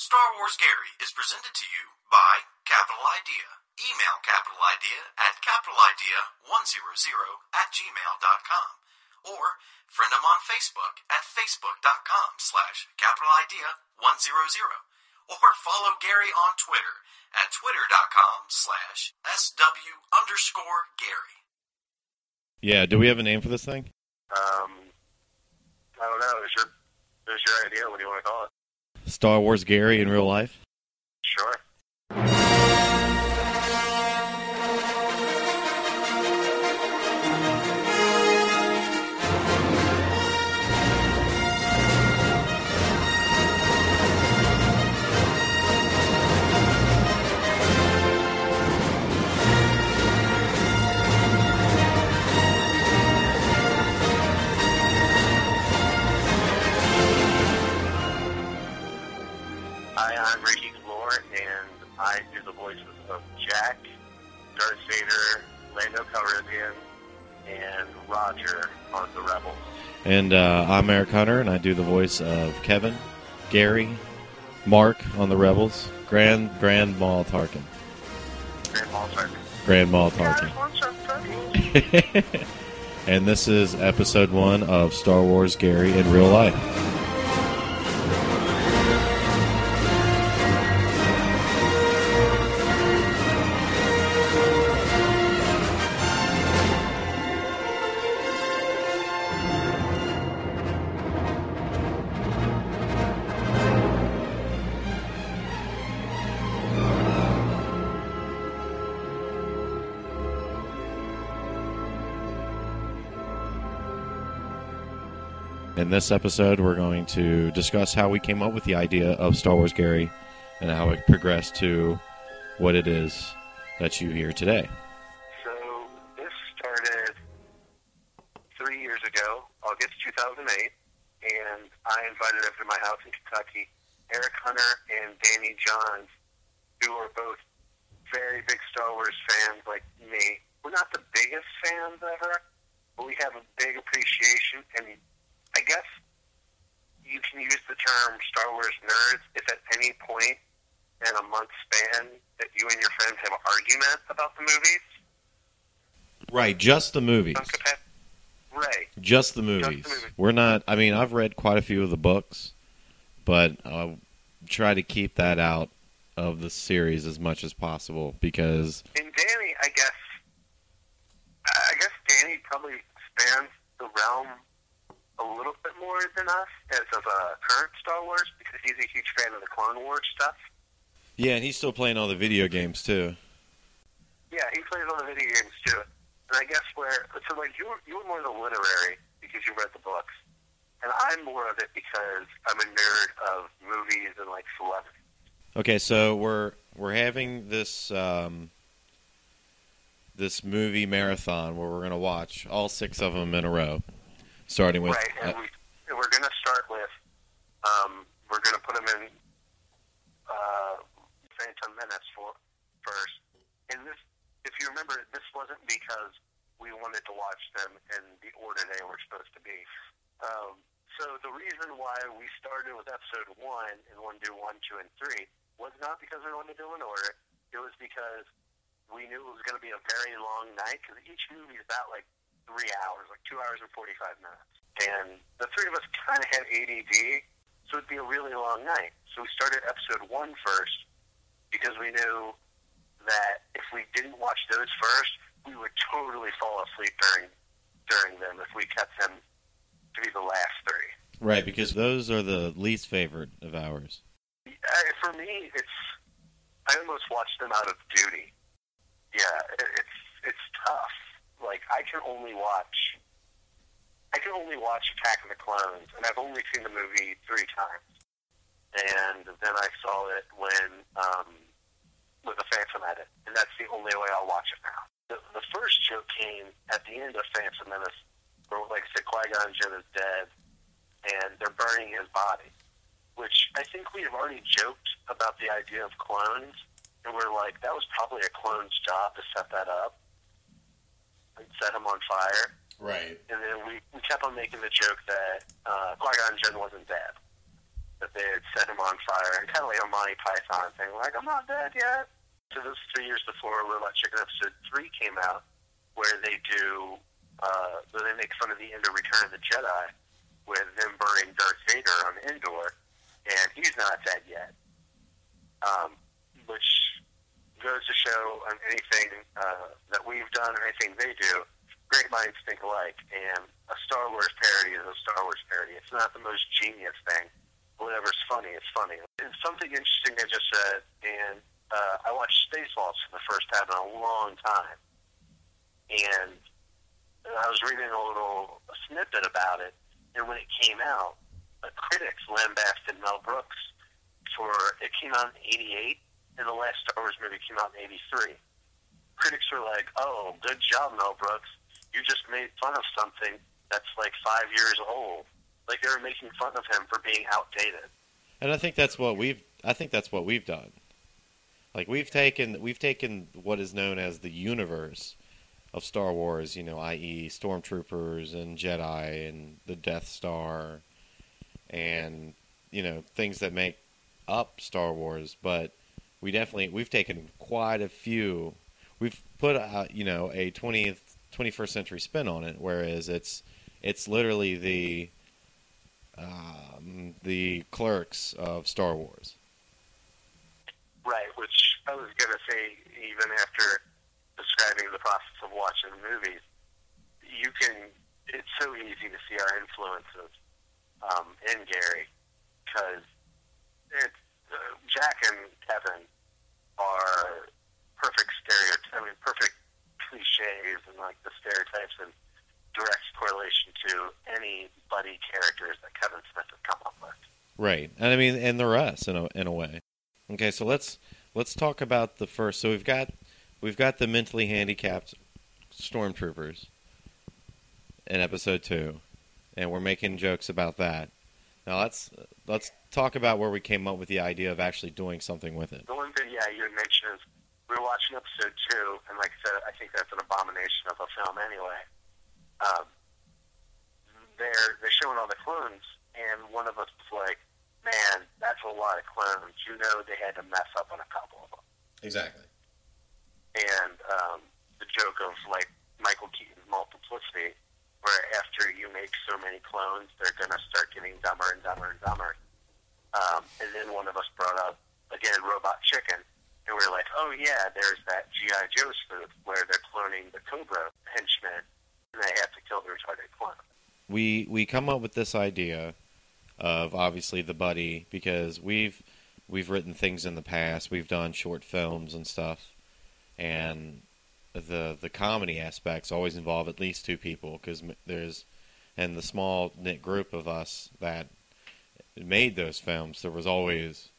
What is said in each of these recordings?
Star Wars Gary is presented to you by Capital Idea. Email Capital Idea at capitalidea100 at gmail.com or friend them on Facebook at facebook.com slash capitalidea100 or follow Gary on Twitter at twitter.com slash sw underscore Gary. Yeah, do we have a name for this thing? Um, I don't know. Is your is your idea? What do you want to call it? Star Wars Gary in real life? Sure. Of Jack, Darth Vader, Lando Calrissian, and Roger on the Rebels. And uh, I'm Eric Hunter, and I do the voice of Kevin, Gary, Mark on the Rebels, Grand Grand Maul Tarkin. Grand Paul Sarkin. Grand Maul Tarkin. and this is episode one of Star Wars Gary in real life. In this episode, we're going to discuss how we came up with the idea of Star Wars Gary and how it progressed to what it is that you hear today. So this started three years ago, August 2008, and I invited over to my house in Kentucky Eric Hunter and Danny Johns, who are both very big Star Wars fans like me. We're not the biggest fans ever, but we have a big appreciation, and I guess you can use the term Star Wars nerds if at any point in a month span that you and your friends have an argument about the movies. Right, just the movies. Right. Just the movies. movies. We're not. I mean, I've read quite a few of the books, but I'll try to keep that out of the series as much as possible because And Danny, I guess, I guess Danny probably spans the realm a little bit more than us as of uh, current Star Wars because he's a huge fan of the Clone Wars stuff. yeah, and he's still playing all the video games too. Yeah, he plays all the video games too. And I guess where so like you were you were more of the literary because you read the books, and I'm more of it because I'm a nerd of movies and like celebrities. Okay, so we're we're having this um, this movie marathon where we're gonna watch all six of them in a row, starting with. right, and uh, we, we're going to start with um, we're going to put them in uh, Phantom Menace for first. And this, if you remember, this wasn't because we wanted to watch them in the order they were supposed to be. Um, so the reason why we started with episode one and wanted to do one, two, and three was not because we wanted to do an order. It was because we knew it was going to be a very long night because each movie is about like three hours, like two hours and 45 minutes. And the three of us kind of had ADD, so it'd be a really long night. So we started episode one first because we knew that if we didn't watch those first, we would totally fall asleep during during them if we kept them to be the last three. right, because those are the least favorite of ours. Uh, for me, it's I almost watch them out of duty. Yeah, it- it's it's tough. Like I can only watch I can only watch Attack of the Clones, and I've only seen the movie three times. And then I saw it when um, with the Phantom edit, and that's the only way I'll watch it now. The, the first joke came at the end of Phantom Menace, where like said, Qui Gon Jinn is dead, and they're burning his body which I think we have already joked about the idea of clones, and we're like, that was probably a clone's job to set that up set him on fire. Right. And then we, we kept on making the joke that uh, Qui Gon Jinn wasn't dead. that they had set him on fire, and kind of like a Monty Python thing, like I'm not dead yet. So this is three years before Robot Chicken episode three came out, where they do, uh, where they make fun of the end of Return of the Jedi, with them burning Darth Vader on Endor, and he's not dead yet. Um, which goes to show on anything uh, that we've done or anything they do, great minds think alike. And a Star Wars parody is a Star Wars parody. It's not the most genius thing. Whatever's funny, it's funny. And something interesting I just said, and uh, I watched Spaceballs for the first time in a long time. And I was reading a little snippet about it, and when it came out, the critics lambasted Mel Brooks for it came out in '88, and the last Star Wars movie came out in '83. Critics were like, "Oh, good job, Mel Brooks. You just made fun of something that's like five years old." Like they were making fun of him for being outdated. And I think that's what we've. I think that's what we've done. Like we've taken we've taken what is known as the universe of Star Wars, you know, i.e., stormtroopers and Jedi and the Death Star, and you know things that make up Star Wars. But we definitely we've taken quite a few. We've put you know a twentieth twenty first century spin on it, whereas it's it's literally the um, the clerks of Star Wars. Right, which I was going to say, even after describing the process of watching movies, you can. It's so easy to see our influences um, in Gary because it's Jack and Kevin are perfect stereotypes. I mean, perfect cliches and like the stereotypes and direct correlation to any buddy characters that Kevin Smith has come up with. Right, and I mean, and the rest in a in a way. Okay, so let's let's talk about the first. So we've got we've got the mentally handicapped stormtroopers in episode two, and we're making jokes about that. Now let's let's talk about where we came up with the idea of actually doing something with it. The one thing, yeah, you had mentioned is we were watching episode two, and like I said, I think that's an abomination of a film anyway. Um, they're they're showing all the clones, and one of us was like, "Man, that's a lot of clones." You know, they had to mess up on a couple of them. Exactly. And um, the joke of like Michael Keaton's multiplicity, where after you make so many clones, they're gonna start getting dumber and dumber and dumber. Um, and then one of us brought up again Robot Chicken, and we were like, "Oh yeah, there's that GI Joe spoof where they're cloning the Cobra henchman, and they have to kill the retarded clone." we we come up with this idea of obviously the buddy because we've we've written things in the past. We've done short films and stuff, and the the comedy aspects always involve at least two people because there's and the small knit group of us that made those films. There was always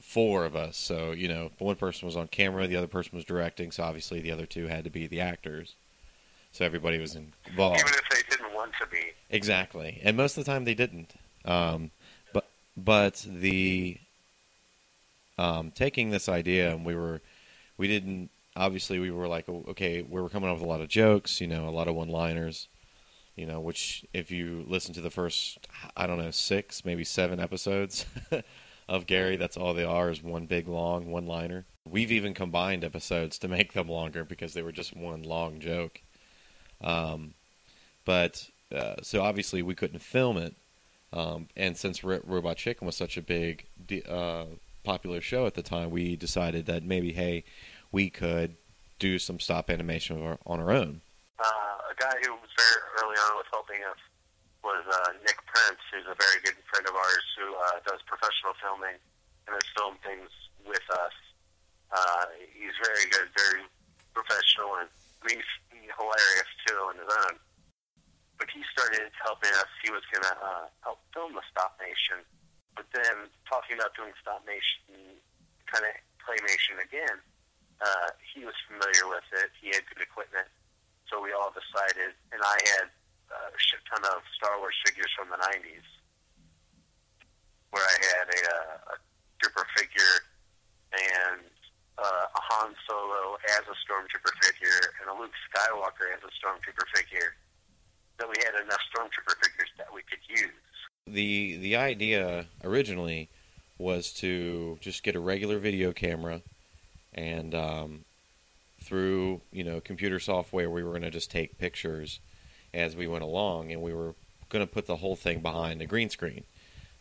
four of us. So you know, one person was on camera, the other person was directing. So obviously, the other two had to be the actors. So everybody was involved. Even if they didn't want to be. Exactly, and most of the time they didn't. Um, but but the um, taking this idea, and we were we didn't obviously we were like okay, we were coming up with a lot of jokes, you know, a lot of one-liners, you know, which if you listen to the first I don't know six maybe seven episodes of Gary, that's all they are is one big long one-liner. We've even combined episodes to make them longer because they were just one long joke. Um, but uh, so obviously we couldn't film it, um, and since Robot Chicken was such a big, uh, popular show at the time, we decided that maybe hey, we could do some stop animation on our, on our own. Uh, a guy who was very early on with helping us was uh, Nick Prince, who's a very good friend of ours who uh, does professional filming and has filmed things with us. Uh, he's very good, very professional, and he's hilarious too on his own. But he started helping us. He was going to uh, help film the stop nation, but then talking about doing stop nation, kind of claymation again. Uh, he was familiar with it. He had good equipment, so we all decided. And I had a shit ton of Star Wars figures from the '90s, where I had a, uh, a trooper figure and uh, a Han Solo as a stormtrooper figure and a Luke Skywalker as a stormtrooper figure, that we had enough stormtrooper figures that we could use. the the idea originally was to just get a regular video camera, and um, through you know computer software, we were going to just take pictures as we went along, and we were going to put the whole thing behind a green screen.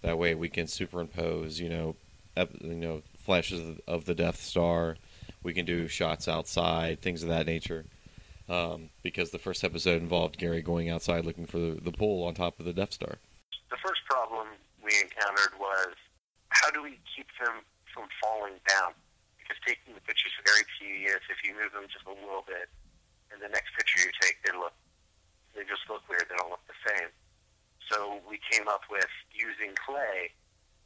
That way, we can superimpose, you know, ep- you know, flashes of- the Death Star. We can do shots outside, things of that nature. Um, because the first episode involved Gary going outside looking for the, the pool on top of the Death Star. The first problem we encountered was how do we keep them from falling down? Because taking the pictures is very tedious. If you move them just a little bit, and the next picture you take, they look they just look weird. They don't look the same. So we came up with using clay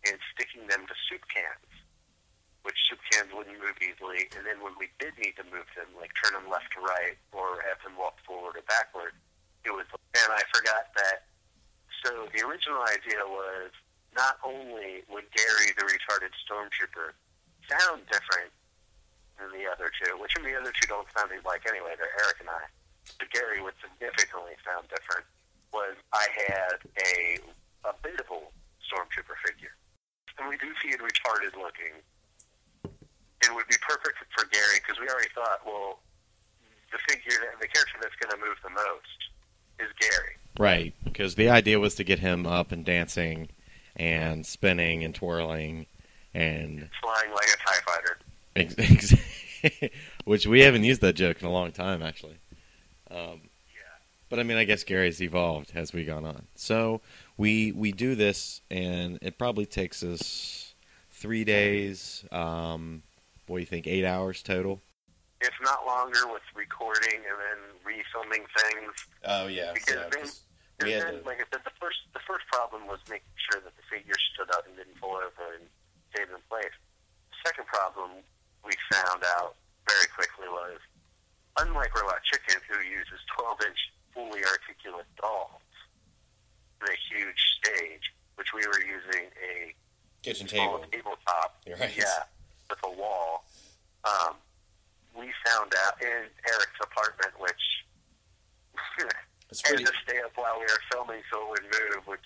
and sticking them to soup cans, which soup cans wouldn't move easily. And then when we did need to move them, like turn them left to right or have them walk forward or backward, it was. And I forgot that. So the original idea was not only would Gary, the retarded stormtrooper, sound different than the other two, which the other two don't sound like anyway. They're Eric and I. But Gary would significantly sound different. Was I had a a biddable stormtrooper figure, and we do see it retarded looking. It would be perfect for Gary because we already thought, well, the figure, that, the character that's going to move the most is Gary. Right, because the idea was to get him up and dancing and spinning and twirling and flying like a TIE fighter. ex- ex- which we haven't used that joke in a long time actually. Um, Yeah. but I mean, I guess Gary's evolved as we gone on. So we we do this, and it probably takes us three days. Um, what do you think? Eight hours total. If not longer with recording and then refilming things. Oh yeah, Because then- we had then, to- like I said, the first the first problem was making sure that the figure stood up and didn't fall over and stayed in place. The second problem we found out very quickly was, unlike Robot Chicken, who uses 12 inch fully articulate dolls in a huge stage, which we were using a kitchen small tabletop, right. yeah, with a wall. Um, we found out in Eric's apartment, which It's had pretty. to stay up while we were filming so it would move, which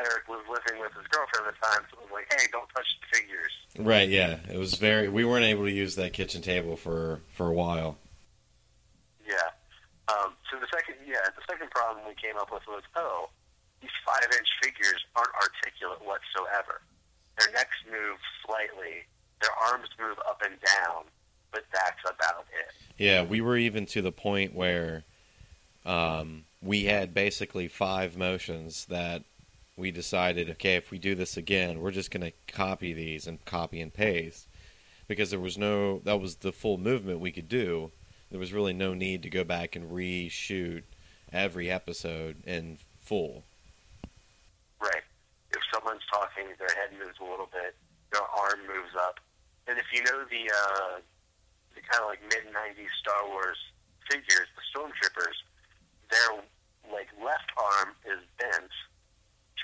Eric was living with his girlfriend at the time, so it was like, hey, don't touch the figures. Right. Yeah. It was very. We weren't able to use that kitchen table for for a while. Yeah. Um, so the second, yeah, the second problem we came up with was, oh, these five-inch figures aren't articulate whatsoever. Their necks move slightly, their arms move up and down, but that's about it. Yeah, we were even to the point where um, we had basically five motions that we decided, okay, if we do this again, we're just going to copy these and copy and paste because there was no that was the full movement we could do. There was really no need to go back and reshoot every episode in full. Right. If someone's talking, their head moves a little bit, their arm moves up. And if you know the uh, the kind of like mid '90s Star Wars figures, the stormtroopers, their like left arm is bent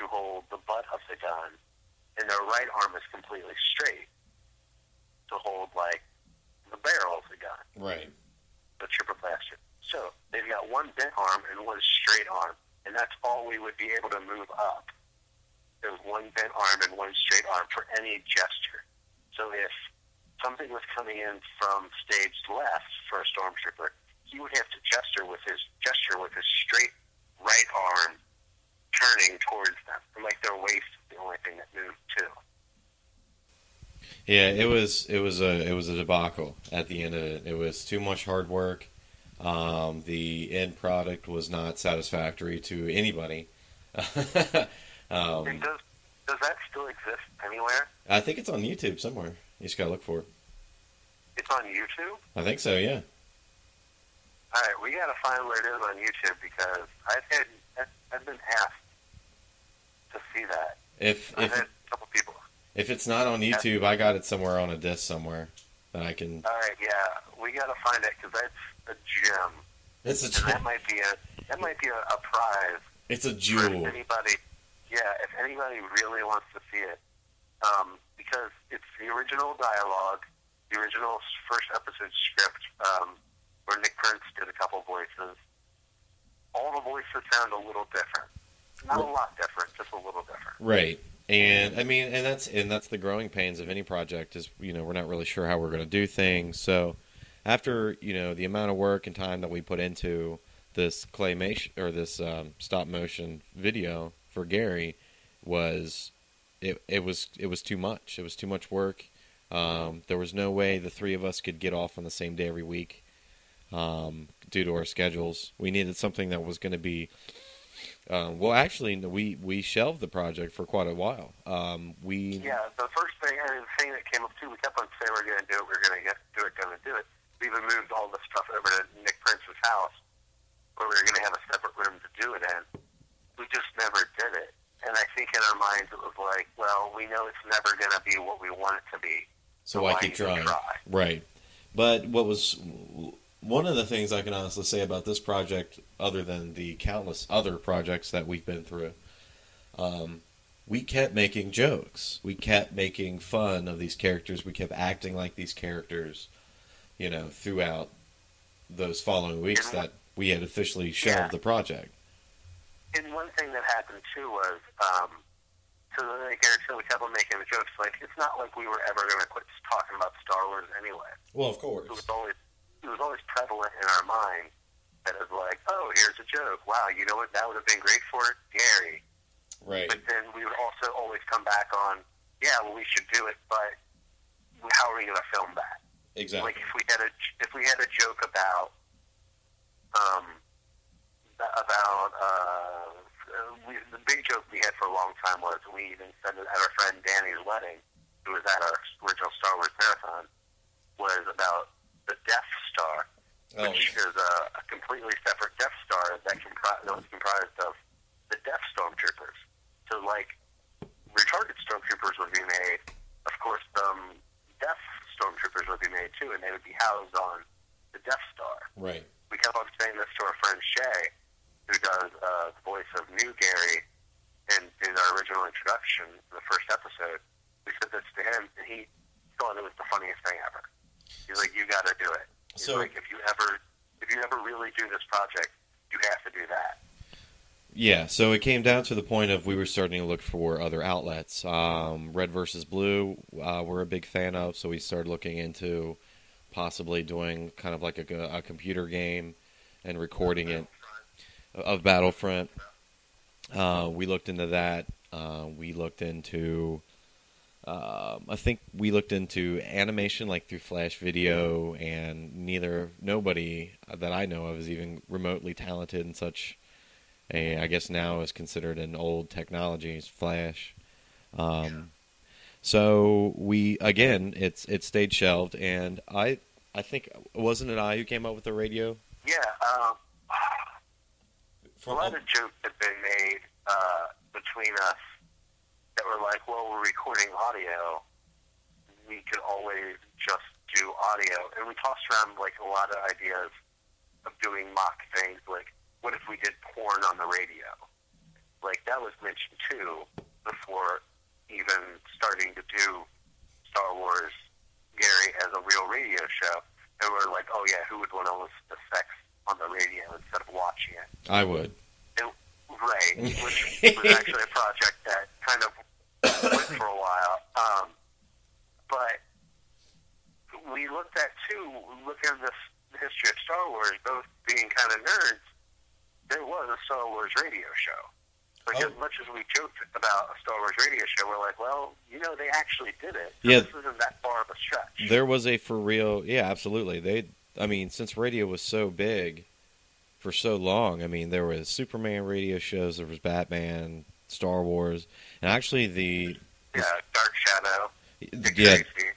to hold the butt of the gun, and their right arm is completely straight to hold like the barrel of the gun Right. the triple blaster. So they've got one bent arm and one straight arm, and that's all we would be able to move up. There's one bent arm and one straight arm for any gesture. So if something was coming in from stage left for a stormtrooper, he would have to gesture with his gesture with his straight right arm turning towards them. And like their waist is the only thing that moved too. Yeah, it was it was a it was a debacle at the end of it. It was too much hard work. Um, the end product was not satisfactory to anybody. um, does does that still exist anywhere? I think it's on YouTube somewhere. You just gotta look for it. It's on YouTube. I think so. Yeah. All right, we got to find where it is on YouTube because I've had I've- I've been asked to see that. If I've if a couple people. if it's not on YouTube, I got it somewhere on a disc somewhere that I can. All right, yeah, we got to find it because that's a gem, It's a and that might be a that might be a, a prize it's a jewel. anybody. Yeah, if anybody really wants to see it, um, because it's the original dialogue, the original first episode script, um, where Nick Prince did a couple voices. All the voices sound a little different. Not a lot different, just a little different. Right. And I mean, and that's and that's the growing pains of any project is you know we're not really sure how we're going to do things. So after you know the amount of work and time that we put into this claymation or this um, stop motion video for Gary was it it was it was too much. It was too much work. Um, there was no way the three of us could get off on the same day every week um, due to our schedules. We needed something that was going to be um, well, actually, we we shelved the project for quite a while. Um, we Yeah, the first thing, the thing that came up too, we kept on saying we're going to do it, we're going to get do it, going to do it. We even moved all the stuff over to Nick Prince's house, where we were going to have a separate room to do it in. We just never did it, and I think in our minds it was like, well, we know it's never going to be what we want it to be. so why keep trying? Try? Right. But what was one of the things I can honestly say about this project, other than the countless other projects that we've been through, um, we kept making jokes. We kept making fun of these characters. We kept acting like these characters, you know, throughout those following weeks that we had officially shelved Yeah. the project. And one thing that happened too was, um, so like Eric said, we kept on making the jokes. Like it's not like we were ever going to quit talking about Star Wars anyway. Well, of course. It was always it was always prevalent in our mind that it was like, oh, here's a joke. Wow, you know what? That would have been great for Gary. Right. But then we would also always come back on, yeah, well, we should do it, but how are we going to film that? Exactly. Like if we had a if we had a joke about um about uh we, the big joke we had for a long time was we even said it at our friend Danny's wedding, who was at our original Star Wars marathon, was about the Death Star, Oh, which is a, a completely separate Death Star that, compri- that was comprised of the Deaf Stormtroopers. So like retarded Stormtroopers would be made, of course, um, Deaf Stormtroopers would be made too, and they would be housed on the Death Star. right. We kept on saying this to our friend Shay, who does uh, the voice of New Gary, and in our original introduction, the first episode. We said this to him, and he thought it was the funniest thing ever. He's like, "You got to do it." He's So- like, "If you ever, if you ever really do this project, you have to do that." Yeah, so it came down to the point of we were starting to look for other outlets. Um, Red versus Blue, uh, we're a big fan of, so we started looking into possibly doing kind of like a, a computer game and recording it of Battlefront. Uh, we looked into that. Uh, we looked into, um, I think we looked into animation like through Flash Video, and neither nobody that I know of is even remotely talented in such a I guess now is considered an old technology is Flash. Um, so we again, it's it stayed shelved, and I I think wasn't it I who came up with the radio? Yeah, um, a lot of jokes have been made uh, between us that were like, "Well, we're recording audio. We could always just do audio." And we tossed around like a lot of ideas of doing mock things, like what if we did porn on the radio? Like that was mentioned too before even starting to do Star Wars Gary as a real radio show. And we're like, oh yeah, who would want to listen to sex on the radio instead of watching it? I would. Right, which was actually a project that kind of for a while. Um, but we looked at too, looking at this the history of Star Wars, both being kind of nerds. There was a Star Wars radio show. Like Oh. as much as we joked about a Star Wars radio show, we're like, well, you know, they actually did it. So Yeah. this isn't that far of a stretch. There was a for real, yeah, absolutely. They, I mean, since radio was so big for so long, I mean, there was Superman radio shows, there was Batman, Star Wars, and actually the yeah, Dark Shadow, Dick yeah, Tracy.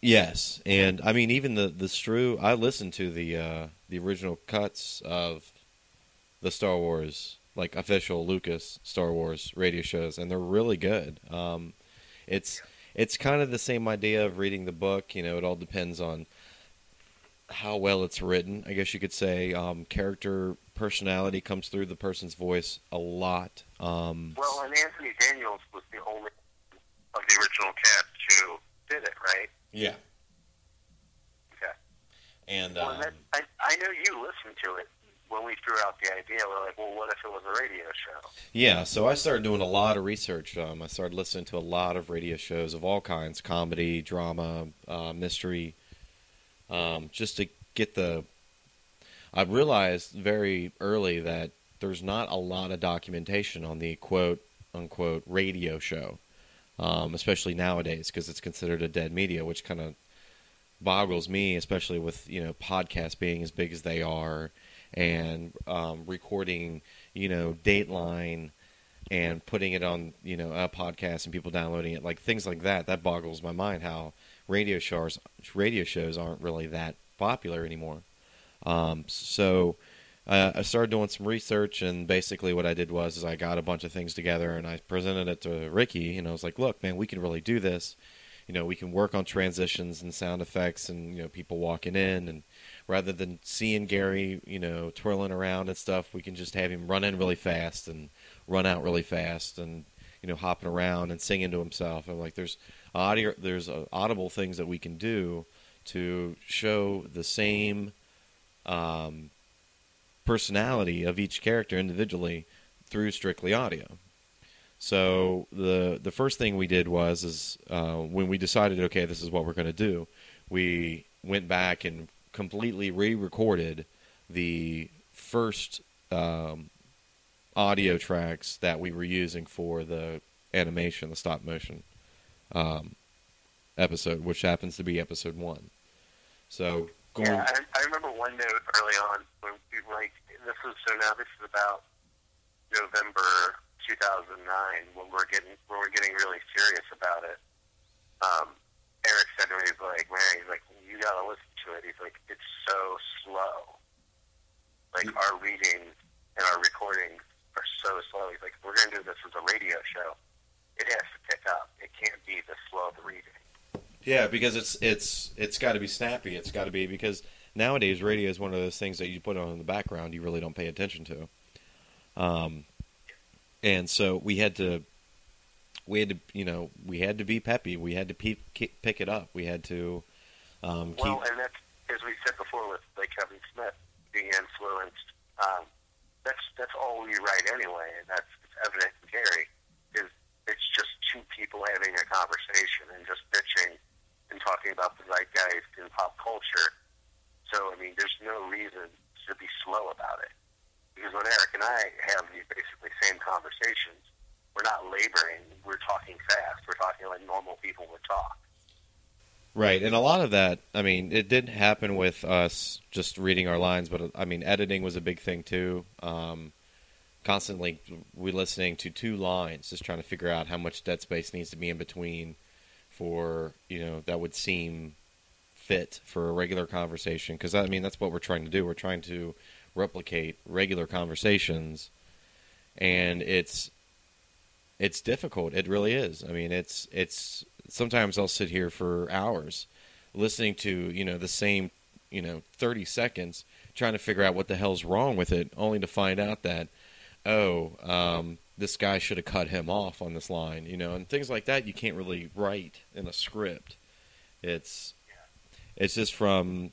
Yes, and I mean even the the Stru. I listened to the uh, the original cuts of the Star Wars, like official Lucas Star Wars radio shows, and they're really good. Um, it's it's kind of the same idea of reading the book. You know, it all depends on how well it's written. I guess you could say um, character personality comes through the person's voice a lot. Um, Well, and Anthony Daniels was the only of the original cast who did it, right? yeah, Okay. and Well, um, that, I, I know you listened to it when we threw out the idea, we're like, well, what if it was a radio show? Yeah, so I started doing a lot of research. Um, I started listening to a lot of radio shows of all kinds comedy, drama, uh, mystery, um, just to get the. I realized very early that there's not a lot of documentation on the quote unquote radio show, um, especially nowadays because it's considered a dead media, which kind of boggles me, especially with you know podcasts being as big as they are and um, recording, you know, Dateline and putting it on, you know, a podcast and people downloading it, like things like that. That boggles my mind how radio shows radio shows aren't really that popular anymore. Um, so uh, I started doing some research, and basically what I did was is I got a bunch of things together and I presented it to Ricky, and I was like, "Look, man, we can really do this. You know, we can work on transitions and sound effects, and you know, people walking in and." rather than seeing Gary, you know, twirling around and stuff, we can just have him run in really fast and run out really fast and you know hopping around and singing to himself. I'm like there's audio, there's uh, audible things that we can do to show the same um, personality of each character individually through strictly audio. So the the first thing we did was is uh, when we decided, okay, this is what we're going to do. We went back and completely re-recorded the first um, audio tracks that we were using for the animation, the stop motion um, episode, which happens to be episode one. So going. Yeah, I, I remember one note early on when we like this was so now this is about November 2009 when we're getting when we're getting really serious about it. Um, Eric said to me, he's like, man, he's like, you gotta listen to it. He's like, it's so slow. Like mm-hmm. our readings and our recordings are so slow. He's like, we're gonna do this as a radio show. It has to pick up. It can't be this slow of reading. Yeah, because it's it's it's got to be snappy. It's got to be because nowadays radio is one of those things that you put on in the background you really don't pay attention to. Um, and so we had to we had to you know we had to be peppy. We had to pe- pick it up. We had to um, well, and that's as we said before with like Kevin Smith being influenced. Um, that's that's all we write anyway, and that's it's evident Gary. Is it's just two people having a conversation and just bitching and talking about the zeitgeist in pop culture. So I mean, there's no reason to be slow about it because when Eric and I have these basically same conversations, we're not laboring. We're talking fast. We're talking like normal people would talk. Right, and a lot of that, I mean, it did happen with us just reading our lines, but I mean, editing was a big thing too. Um, constantly, we listening to two lines, just trying to figure out how much dead space needs to be in between for you know that would seem fit for a regular conversation. Because I mean, that's what we're trying to do. We're trying to replicate regular conversations, and it's it's difficult. It really is. I mean, it's it's sometimes I'll sit here for hours listening to you know the same you know 30 seconds trying to figure out what the hell's wrong with it only to find out that oh um, this guy should have cut him off on this line you know and things like that you can't really write in a script. It's it's just from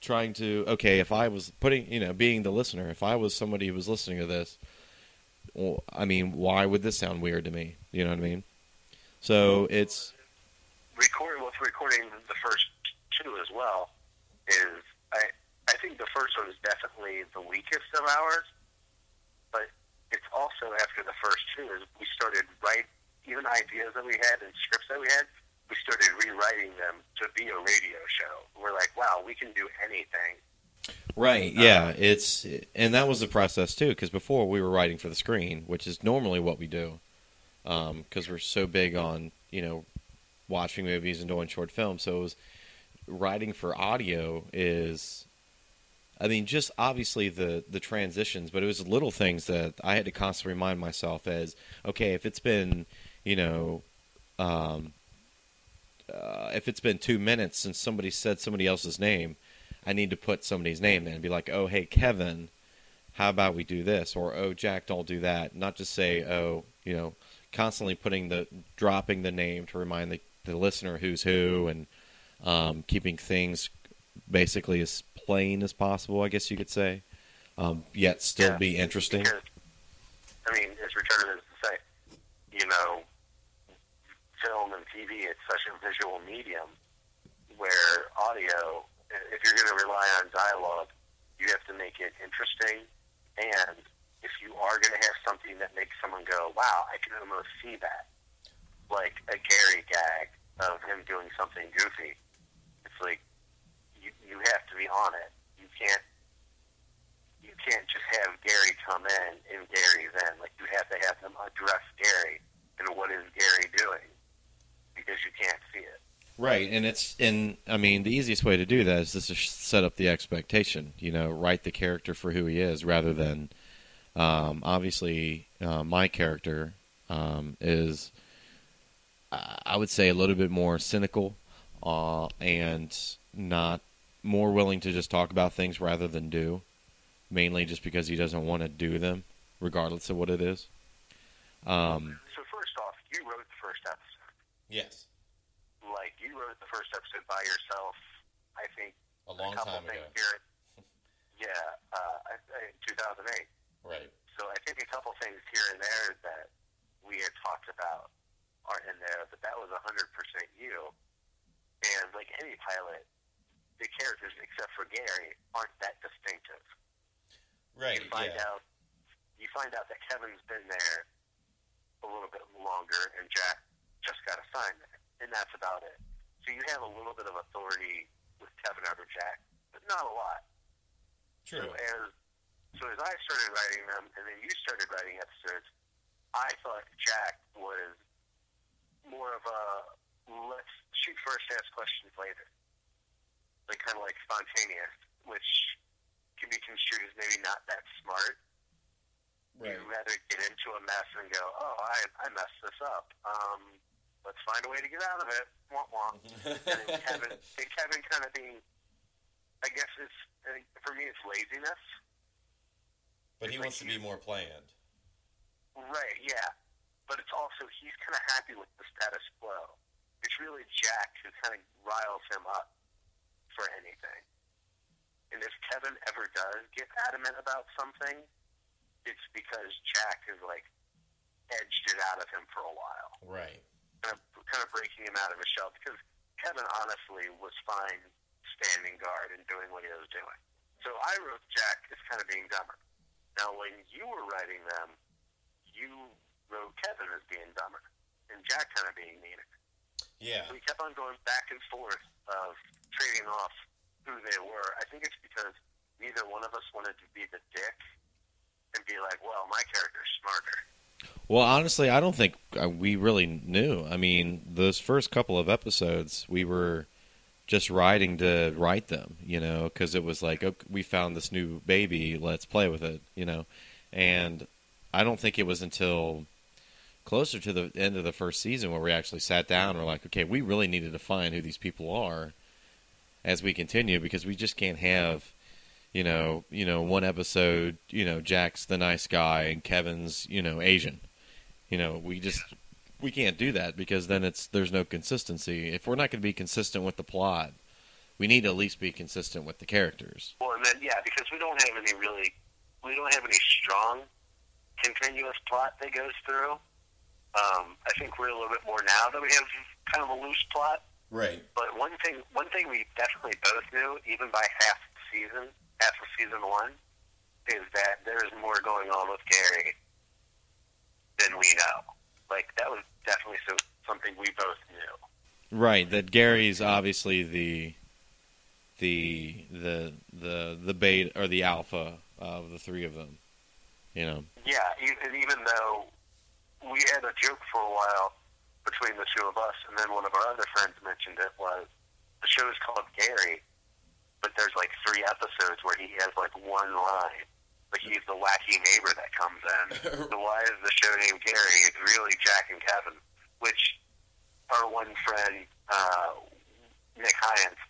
trying to okay if i was putting you know being the listener if i was somebody who was listening to this well, i mean why would this sound weird to me? You know what i mean? So it's recording with recording the first two as well is I I think the first one is definitely the weakest of ours, it's also after the first two is we started write even ideas that we had and scripts that we had we started rewriting them to be a radio show. We're like, wow, we can do anything. Right. Yeah. It's and that was the process too, because before we were writing for the screen, which is normally what we do, because um, we're so big on you know watching movies and doing short films. So it was writing for audio is I mean, just obviously the the transitions, but it was little things that I had to constantly remind myself as okay, if it's been, you know, um, uh, if it's been two minutes since somebody said somebody else's name, I need to put somebody's name there and be like, oh, hey, Kevin, how about we do this? Or oh, Jack, don't do that. Not just say, oh, you know, constantly putting the dropping the name to remind the the listener who's who and um, keeping things basically as plain as possible. I guess you could say. um, yet still Yeah, be interesting. Because, I mean, as as to say, you know, film and TV, it's such a visual medium where audio, if you're going to rely on dialogue, you have to make it interesting. And if you are going to have something that makes someone go, wow, I can almost see that, like a Gary gag of him doing something goofy, it's like you, have to be on it. You can't you can't just have Gary come in and Gary then. Like you have to have them address Gary and what is Gary doing because you can't see it. Right, and it's and I mean the easiest way to do that is just to set up the expectation. You know, write the character for who he is, rather than um, obviously uh, my character um, is, I would say, a little bit more cynical uh, and not more willing to just talk about things rather than do, mainly just because he doesn't want to do them, regardless of what it is. Um, So first off, you wrote the first episode. yes, Like you wrote the first episode by yourself. I think a a couple things here. Yeah, uh, I, I, 2008. Right. So I think a couple things here and there that we had talked about are in there, but that was 100% you. And like any pilot, the characters, except for Gary, aren't that distinctive. Right. You find out, you find out that Kevin's been there a little bit longer, and Jack just got assigned there, and that's about it. So you have a little bit of authority with Kevin over Jack, but not a lot. True. So as so as I started writing them, and then you started writing episodes, I thought Jack was more of a let's shoot first, ask questions later, like kind of like spontaneous, which can be construed as maybe not that smart. You'd rather get into a mess and go, oh, I I messed this up. Um, let's find a way to get out of it. Womp womp and Kevin, Kevin kind of being, I guess it's for me it's laziness, but he wants to be more planned. right? Yeah, but it's also he's kind of happy with the status quo. It's really Jack who kind of riles him up for anything. And if Kevin ever does get adamant about something, it's because Jack has like edged it out of him for a while. Right. kind of, kind of breaking him out of his shell because Kevin honestly was fine standing guard and doing what he was doing. So I wrote Jack as kind of being dumber. Now, when you were writing them, you wrote Kevin as being dumber and Jack kind of being meaner. Yeah. We kept on going back and forth of trading off who they were. I think it's because neither one of us wanted to be the dick and be like, well, my character's smarter. Well, honestly, I don't think uh, we really knew. I mean, those first couple of episodes, we were just writing to write them, you know, because it was like, okay, we found this new baby, let's play with it, you know. And I don't think it was until closer to the end of the first season where we actually sat down and were like, okay, we really need to define who these people are as we continue because we just can't have you know, you know, one episode, you know, Jack's the nice guy and Kevin's, you know, Asian. You know, we just we can't do that because then it's there's no consistency. If we're not going to be consistent with the plot, we need to at least be consistent with the characters. Well, and then yeah, because we don't have any really, we don't have any strong, continuous plot that goes through. Um, I think we're a little bit more now that we have kind of a loose plot. Right. But one thing, one thing we definitely both knew, even by half the season, half of season one, is that there is more going on with Gary than we know. Like that was definitely so, something we both knew. Right. That Gary's obviously the the the the the beta or the alpha of the three of them. You know. Yeah, e- and even though we had a joke for a while between the two of us, and then one of our other friends mentioned it was the show is called Gary, but there's like three episodes where he has like one line, but he's the wacky neighbor that comes in. so why is the show named Gary? It's really Jack and Kevin, which our one friend uh, Nick Hyens,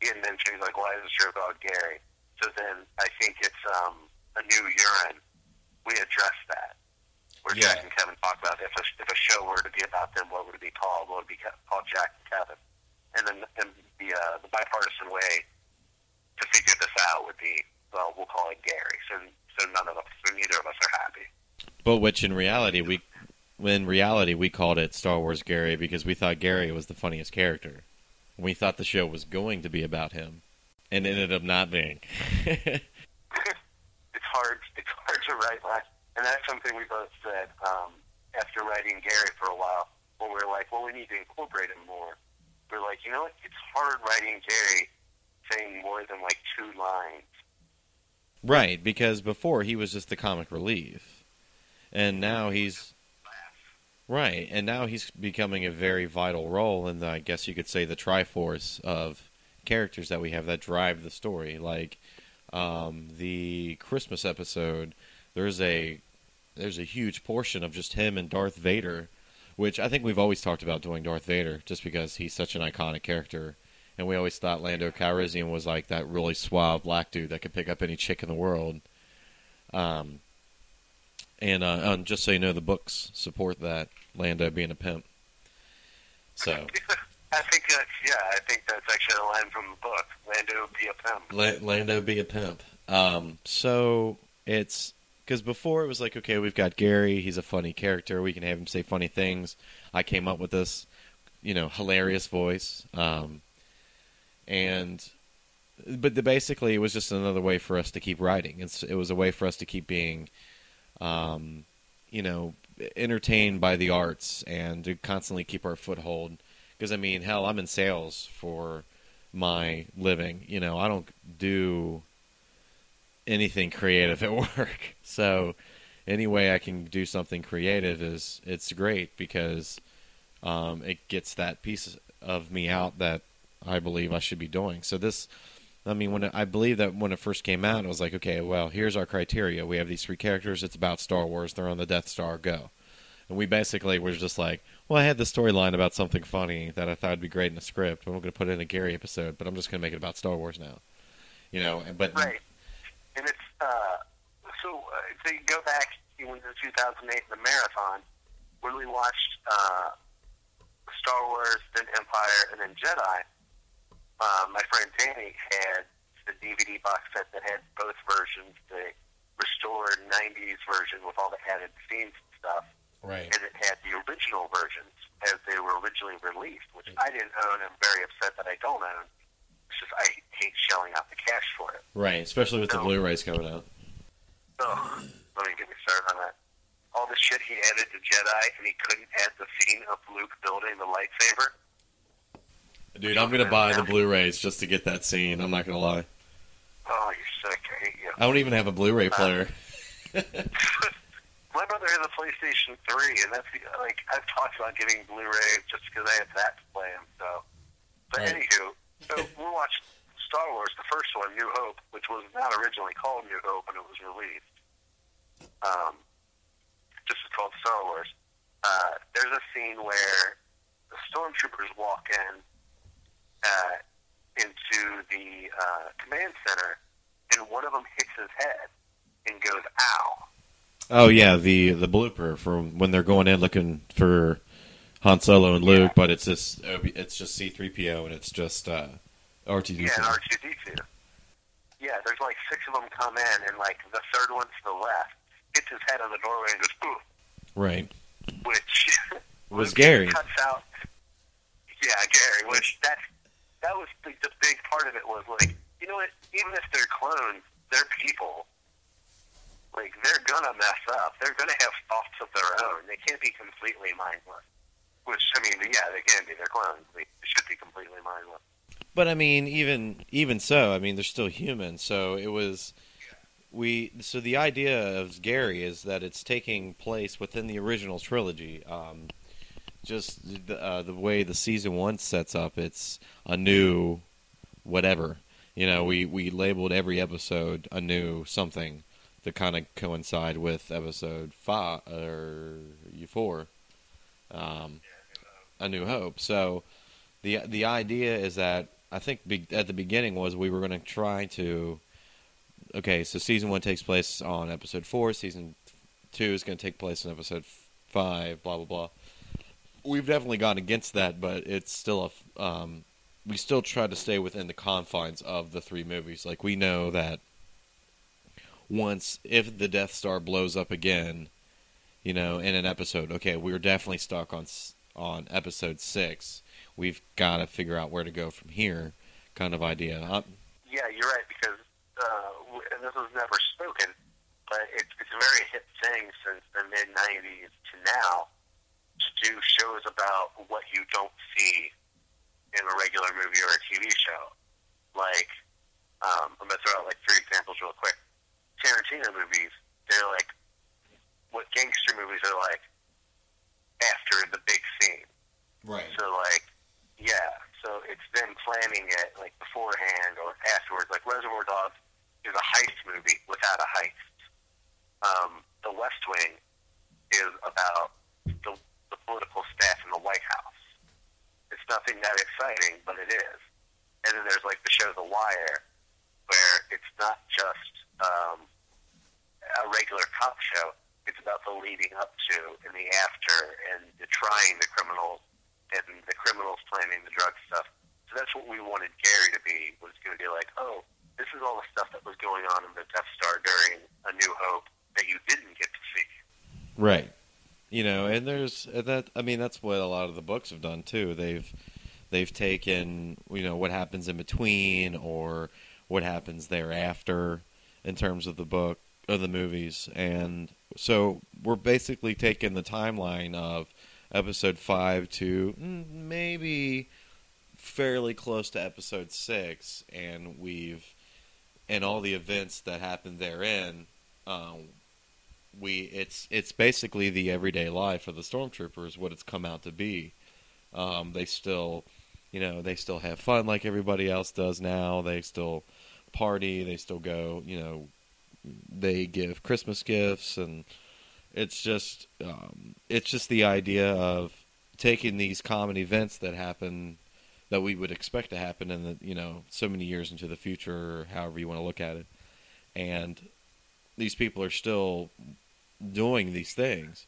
he had mentioned he's like, why is the show called Gary? So then I think it's um, a new urine. We addressed that where Yeah. Jack and Kevin talk about if a, if a show were to be about them, what would it be called? What would it be ca- called Jack and Kevin? And then and the uh, the bipartisan way to figure this out would be well, we'll call it Gary. So so none of us, so neither of us are happy. But which in reality we, in reality we called it Star Wars Gary because we thought Gary was the funniest character. We thought the show was going to be about him, and ended up not being. it's hard. It's hard to write last, and that's something we both said um, after writing Gary for a while. When we were like, well, we need to incorporate him more. We're like, you know what? It's hard writing Gary saying more than like two lines. right, because before he was just the comic relief, and now he's Right, and now he's becoming a very vital role in the, I guess you could say, the Triforce of characters that we have that drive the story. Like um, the Christmas episode, there's a there's a huge portion of just him and Darth Vader, which I think we've always talked about doing Darth Vader, just because he's such an iconic character, and we always thought Lando Calrissian was like that really suave black dude that could pick up any chick in the world. Um, and, uh, and just so you know, the books support that Lando being a pimp. So I think that's yeah. I think that's actually a line from the book. Lando be a pimp. La- Lando be a pimp. Um, so it's because before it was like, okay, we've got Gary. He's a funny character. We can have him say funny things. I came up with this, you know, hilarious voice. Um, and but the, basically, it was just another way for us to keep writing. It's, it was a way for us to keep being, um, you know, entertained by the arts and to constantly keep our foothold. Because I mean, hell, I'm in sales for my living. You know, I don't do anything creative at work. So any way I can do something creative is it's great because um, it gets that piece of me out that I believe I should be doing. So this, I mean, when it, I believe that when it first came out, it was like, okay, well, here's our criteria. We have these three characters. It's about Star Wars. They're on the Death Star. Go. And we basically were just like, well, I had the storyline about something funny that I thought would be great in a script. but I'm going to put it in a Gary episode, but I'm just going to make it about Star Wars now. You know, but Right. So you go back when to 2008 the marathon when we watched uh, Star Wars, then Empire, and then Jedi. Uh, my friend Danny had the DVD box set that had both versions, the restored 90s version with all the added scenes and stuff, right, and it had the original versions as they were originally released, which I didn't own. I'm very upset that I don't own. It's just I hate shelling out the cash for it. right, especially with the No. Blu-rays coming out. So let me get me started on that. All the shit he added to Jedi, and he couldn't add the scene of Luke building the lightsaber. Dude, I'm going to buy the Blu-rays just to get that scene. I'm not going to lie. Oh, you're sick. I hate you. I don't even have a Blu-ray player. My brother has a PlayStation 3, and that's the, like I've talked about getting Blu-ray just because I have that to play him. So, but Right. anywho, so we watched Star Wars, the first one, New Hope, which was not originally called New Hope when it was released. Um, just called Star Wars. Uh, there's a scene where the stormtroopers walk in uh, into the uh, command center, and one of them hits his head and goes, "Ow!" Oh yeah, the the blooper from when they're going in looking for Han Solo and Luke, but it's just it's just C-3PO and it's just uh, R2D2. Yeah, R2D2. Yeah, there's like six of them come in, and like the third one to the left hits his head on the doorway and goes, "Ooh," Right. which Was Gary. cuts out. Yeah, Gary. Which that that was the, the big part of it was like, you know what? Even if they're clones, they're people. Like they're gonna mess up. They're gonna have thoughts of their own. They can't be completely mindless. Which I mean, yeah, they can be. They're clones. They should be completely mindless. But I mean, even even so, I mean, they're still human. So it was we. So the idea of Gary is that it's taking place within the original trilogy. Um, just the, uh, the way the season one sets up, it's a new whatever. You know, we we labeled every episode a new something to kind of coincide with episode five or four, um, a New Hope. So the the idea is that I think be, at the beginning was we were going to try to. Okay, so season one takes place on episode four. Season two is going to take place in episode five. Blah blah blah. We've definitely gone against that, but it's still a. Um, we still try to stay within the confines of the three movies. Like we know that once if the Death Star blows up again, you know, in an episode. Okay, we're definitely stuck on on episode six. We've got to figure out where to go from here, kind of idea. Uh, Yeah, you're right because uh, w- and this was never spoken, but it, it's a very hip thing since the mid '90s to now to do shows about what you don't see in a regular movie or a TV show. Like, um, I'm gonna throw out like three examples real quick. Tarantino movies, they're like what gangster movies are like after the big scene. right. So like, yeah. So it's them planning it like beforehand or afterwards. Like Reservoir Dogs is a heist movie without a heist. Um, the West Wing is about the, the political staff in the White House. It's nothing that exciting, but it is. And then there's like the show The Wire, where it's not just um, a regular cop show. It's about the leading up to and the after and the trying the criminals and the criminals planning the drug stuff. So that's what we wanted Gary to be. Was going to be like, oh, this is all the stuff that was going on in the Death Star during A New Hope that you didn't get to see. Right. You know, and there's that. I mean, that's what a lot of the books have done too. They've they've taken you know what happens in between or what happens thereafter in terms of the book of the movies, and so we're basically taking the timeline of episode five to mm, maybe fairly close to episode six, and we've and all the events that happen therein. Um, we it's it's basically the everyday life of the stormtroopers what it's come out to be um, they still you know they still have fun like everybody else does now they still party they still go you know they give christmas gifts and it's just um, it's just the idea of taking these common events that happen that we would expect to happen in the you know so many years into the future or however you want to look at it and these people are still doing these things.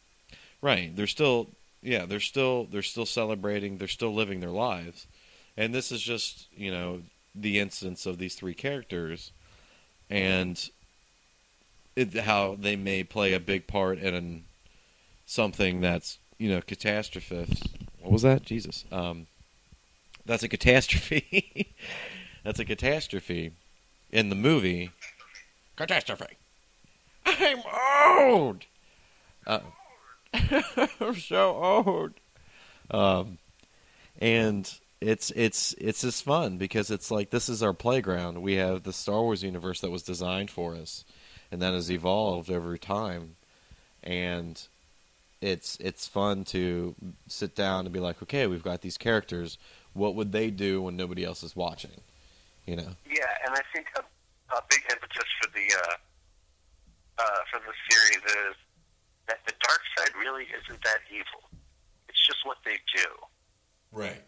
Right. They're still yeah, they're still they're still celebrating, they're still living their lives. And this is just, you know, the instance of these three characters and it, how they may play a big part in something that's, you know, catastrophist. What was that? Jesus. Um that's a catastrophe. that's a catastrophe in the movie. Catastrophe. I'm old. Uh, I'm so old. Um, and it's it's it's just fun because it's like this is our playground. We have the Star Wars universe that was designed for us, and that has evolved over time. And it's it's fun to sit down and be like, okay, we've got these characters. What would they do when nobody else is watching? You know. Yeah, and I think a, a big impetus for the uh, uh, for the series is that the dark side really isn't that evil. It's just what they do. Right.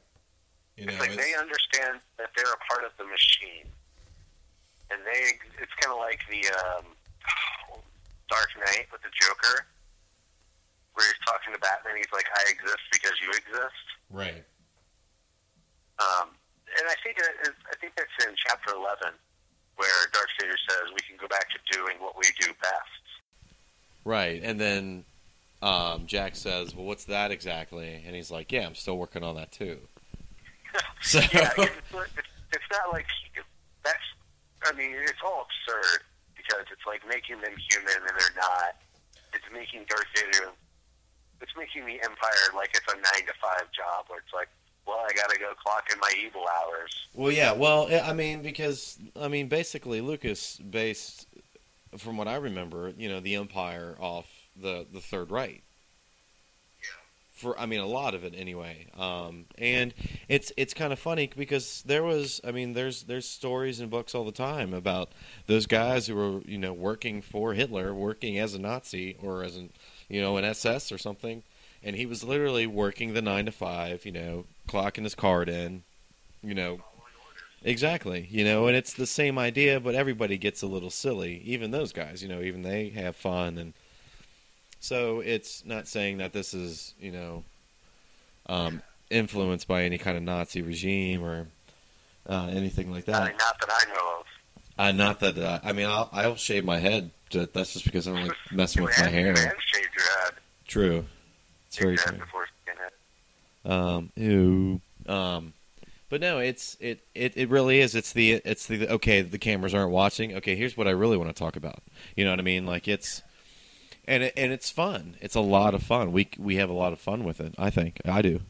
You it's like they understand that they're a part of the machine, and they. It's kind of like the um, Dark Knight with the Joker, where he's talking to Batman. He's like, "I exist because you exist." right. Um, and I think it is, I think that's in chapter eleven, where Dark Darksaber says we can go back to doing what we do best. Right, and then um, Jack says, "Well, what's that exactly?" And he's like, "Yeah, I'm still working on that too." So yeah, it's, it's, it's not like that's. I mean, it's all absurd because it's like making them human and they're not. It's making Darth Vader. It's making the Empire like it's a nine to five job where it's like, well, I got to go clock in my evil hours. Well, yeah. Well, eh, I mean, because I mean, basically, Lucas based, from what I remember, you know, the Empire off the the Third Reich. For I mean, a lot of it anyway. Um, and it's it's kind of funny because there was, I mean, there's there's stories and books all the time about those guys who were you know working for Hitler, working as a Nazi or as an you know an SS or something, and he was literally working the nine to five, you know, clocking his card in, you know, Exactly. You know, and it's the same idea, but everybody gets a little silly. Even those guys, you know, even they have fun and so it's not saying that this is, you know, um, influenced by any kind of Nazi regime or uh, anything like that. I mean, not that I know of. Uh, not that uh, I mean I'll, I'll shave my head. That's just because I don't like messing with my hair. Shave your head. True. It's very true. head before skinhead. Um, ew. Um, but no, it's it, it it really is. It's the it's the okay. The cameras aren't watching. Okay, here's what I really want to talk about. You know what I mean? Like it's and it, and it's fun. It's a lot of fun. We we have a lot of fun with it. I think I do.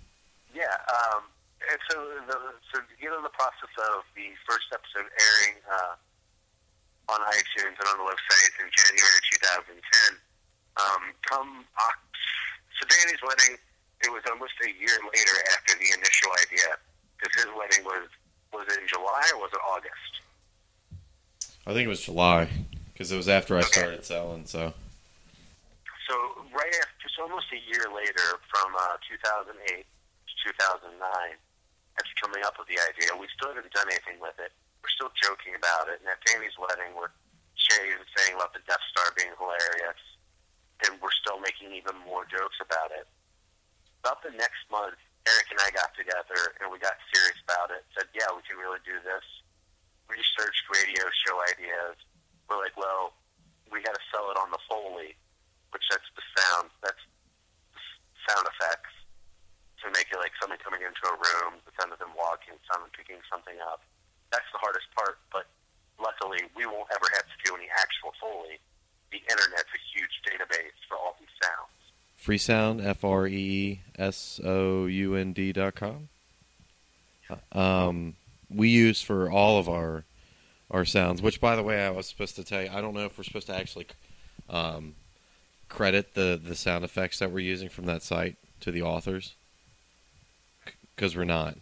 Yeah, um, and so the, so to get the process of the first episode airing uh, on iTunes and on the website in January 2010, um, come Oct- so Danny's wedding, it was almost a year later after the initial idea, because his wedding was was it in July or was it August? I think it was July because it was after I Okay. started selling. So So right after, just almost a year later, from uh, 2008 to 2009, that's coming up with the idea. We still haven't done anything with it. We're still joking about it. And at Danny's wedding, we're Shay is saying about the Death Star being hilarious, and we're still making even more jokes about it. About the next month, Eric and I got together and we got serious about it. Said, "Yeah, we can really do this." Researched radio show ideas. We're like, "Well, we got to sell it on the Foley." Which that's the sound, that's sound effects to make it like someone coming into a room, the sound of them walking, someone picking something up. That's the hardest part, but luckily we won't ever have to do any actual Foley. The internet's a huge database for all these sounds. Freesound F R E S O U N D dot com. Um, we use for all of our our sounds. Which, by the way, I was supposed to tell you. I don't know if we're supposed to actually um, credit the the sound effects that we're using from that site to the authors because we're not.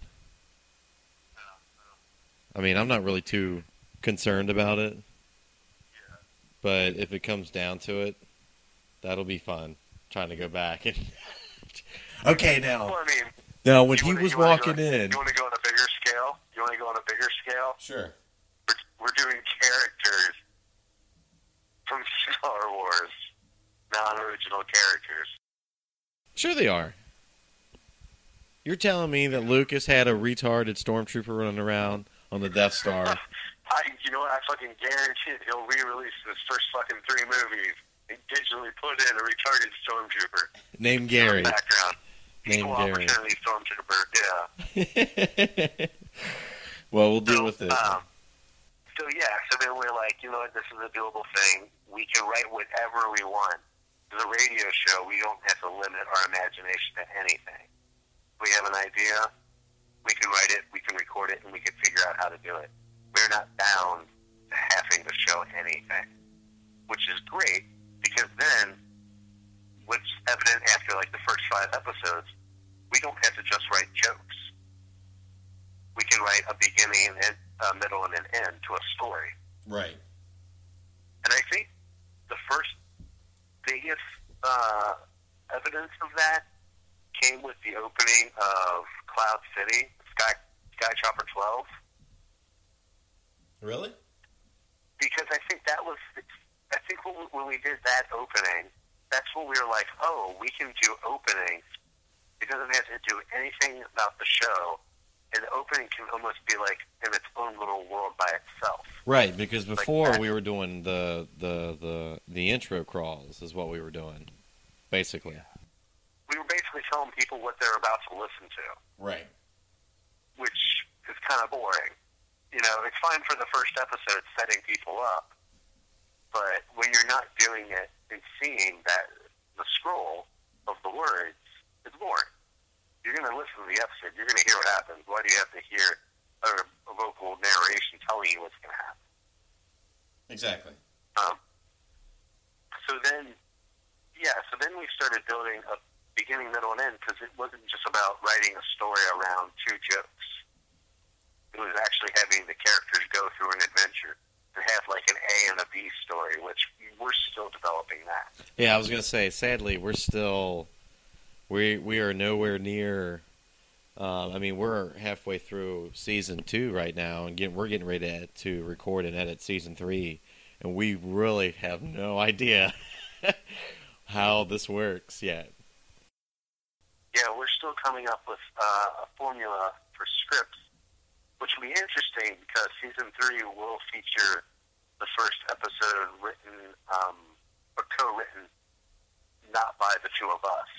I mean, I'm not really too concerned about it, but if it comes down to it, that'll be fun. Trying to go back and. okay, now. Well, I mean, Now, when he wanna- was walking go, in, You want to go on a bigger scale? You want to go on a bigger scale? sure. We're, we're doing characters from Star Wars, non-original characters. Sure, they are. You're telling me that Lucas had a retarded stormtrooper running around on the Death Star? I, you know what? I fucking guarantee it. He'll re-release his first fucking three movies and digitally put in a retarded stormtrooper named Gary. background. Named Equal Gary. opportunity stormtrooper. Yeah. well, we'll deal so, with it. Um, so yeah. So then we're like, you know what? This is a doable thing. We can write whatever we want. The radio show, we don't have to limit our imagination to anything. We have an idea. We can write it. We can record it, and we can figure out how to do it. We're not bound to having to show anything, which is great because then, what's evident after like the first five episodes, we don't have to just write jokes. We can write a beginning and a middle and an end to a story. right. And I think the first biggest uh, evidence of that came with the opening of Cloud City, Sky Sky Chopper 12, Really? because I think that was, I think when we, when we did that opening, that's when we were like, oh, we can do openings. It doesn't have to do anything about the show, and the opening can almost be like in its own little world by itself. Right, because before that. we were doing the, the the the intro crawls is what we were doing, basically. We were basically telling people what they're about to listen to. Right. which is kind of boring. You know, it's fine for the first episode setting people up, but when you're not doing it and seeing that the scroll of the words, it's boring. You're going to listen to the episode. You're going to hear what happens. Why do you have to hear a, a vocal narration telling you what's going to happen? Exactly. Um, so then, yeah, so then we started building a beginning, middle, and end because it wasn't just about writing a story around two jokes. It was actually having the characters go through an adventure and have like an A and a B story, which we're still developing that. Yeah, I was gonna say. Sadly, we're still we we are nowhere near. Uh, I mean, we're halfway through season two right now, and we're getting ready to, to record and edit season three, and we really have no idea how this works yet. Yeah, we're still coming up with uh, a formula for scripts, which will be interesting because season three will feature the first episode written um, or co-written not by the two of us,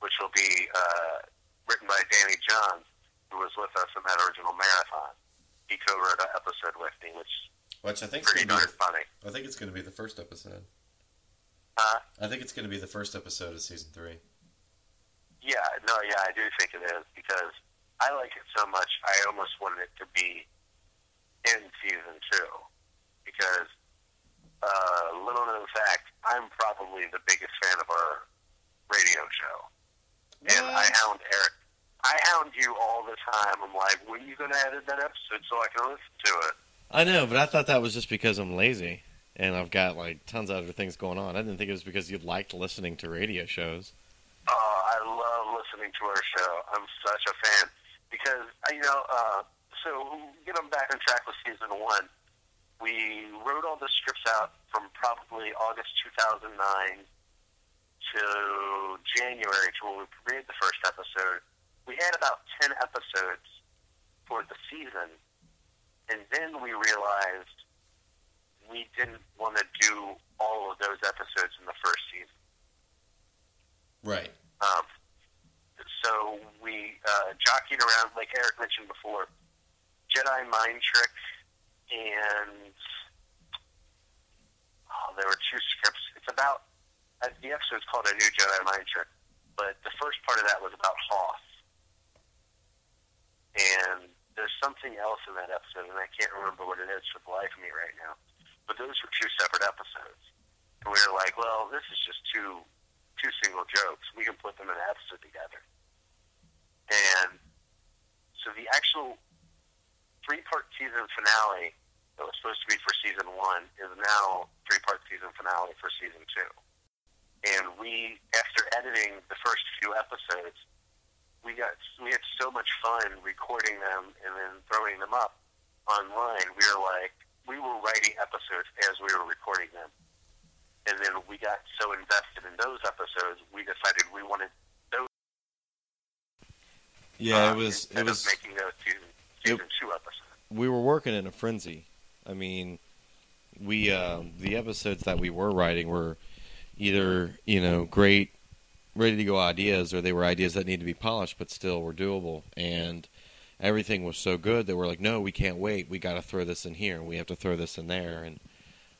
which will be uh, written by Danny Johns, who was with us in that original marathon. He co-wrote an episode with me, which Which I think is pretty darn funny. I think it's going to be the first episode. Uh, I think it's going to be the first episode of season three. Yeah, no, yeah, I do think it is because I like it so much. I almost wanted it to be in season two because uh, little known fact, I'm probably the biggest fan of our radio show, and I hound Eric. I hound you all the time. I'm like, when are you going to edit that episode so I can listen to it? I know, but I thought that was just because I'm lazy and I've got like tons of other things going on. I didn't think it was because you liked listening to radio shows. Oh, I love listening to our show. I'm such a fan because uh, you know. Uh, so get them back on track with season one. We wrote all the scripts out from probably August 2009 to January to when we premiered the first episode. We had about 10 episodes for the season, and then we realized we didn't want to do all of those episodes in the first season. Right. Um, so we uh, jockeyed around, like Eric mentioned before, Jedi Mind Trick, and oh, there were two scripts. It's about the episode's called A New Jedi Mind Trick, but the first part of that was about Hoth, and there's something else in that episode, and I can't remember what it is for the life of me right now. But those were two separate episodes, and we were like, well, this is just two two single jokes. We can put them in an episode together. And so the actual three part season finale that was supposed to be for season one is now three part season finale for season two. And we, after editing the first few episodes, we got we had so much fun recording them and then throwing them up online. We were like we were writing episodes as we were recording them and then we got so invested in those episodes, we decided we wanted those. Yeah, um, it was. It was. making those season, season two episodes. we were working in a frenzy. I mean, we um, the episodes that we were writing were either you know great, ready to go ideas, or they were ideas that need to be polished but still were doable. And everything was so good that we're like, no, we can't wait. We got to throw this in here. We have to throw this in there, and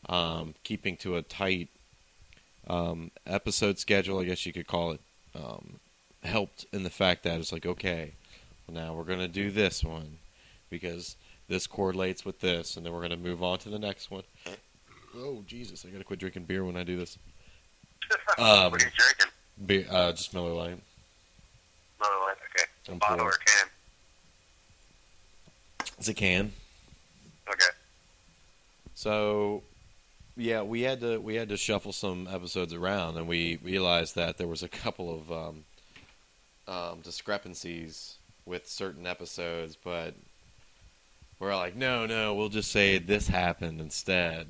um, keeping to a tight um, episode schedule, I guess you could call it, um, helped in the fact that it's like, okay, well, now we're going to do this one because this correlates with this, and then we're going to move on to the next one. Oh Jesus! I got to quit drinking beer when I do this. Um, what are you drinking? Beer, uh, just Miller Lite. Miller no, okay. I'm Bottle poor. or can? It's a can. Okay. So, yeah, we had to we had to shuffle some episodes around, and we realized that there was a couple of um, um, discrepancies with certain episodes, but we're like, no, no, we'll just say this happened instead.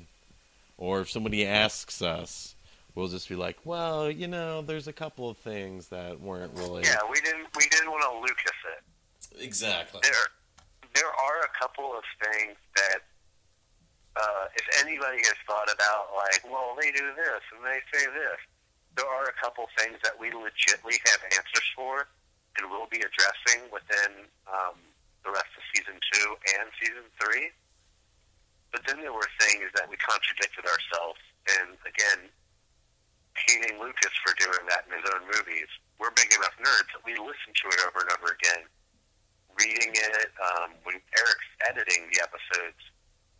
Or if somebody asks us, we'll just be like, well, you know, there's a couple of things that weren't really Yeah, we didn't we didn't want to Lucas it. exactly. There there are a couple of things that uh, if anybody has thought about like, well, they do this and they say this, there are a couple things that we legitimately have answers for and will be addressing within um, the rest of season two and season three. But then there were things that we contradicted ourselves, and again, hating Lucas for doing that in his own movies. We're big enough nerds that we listen to it over and over again reading it, um, when Eric's editing the episodes,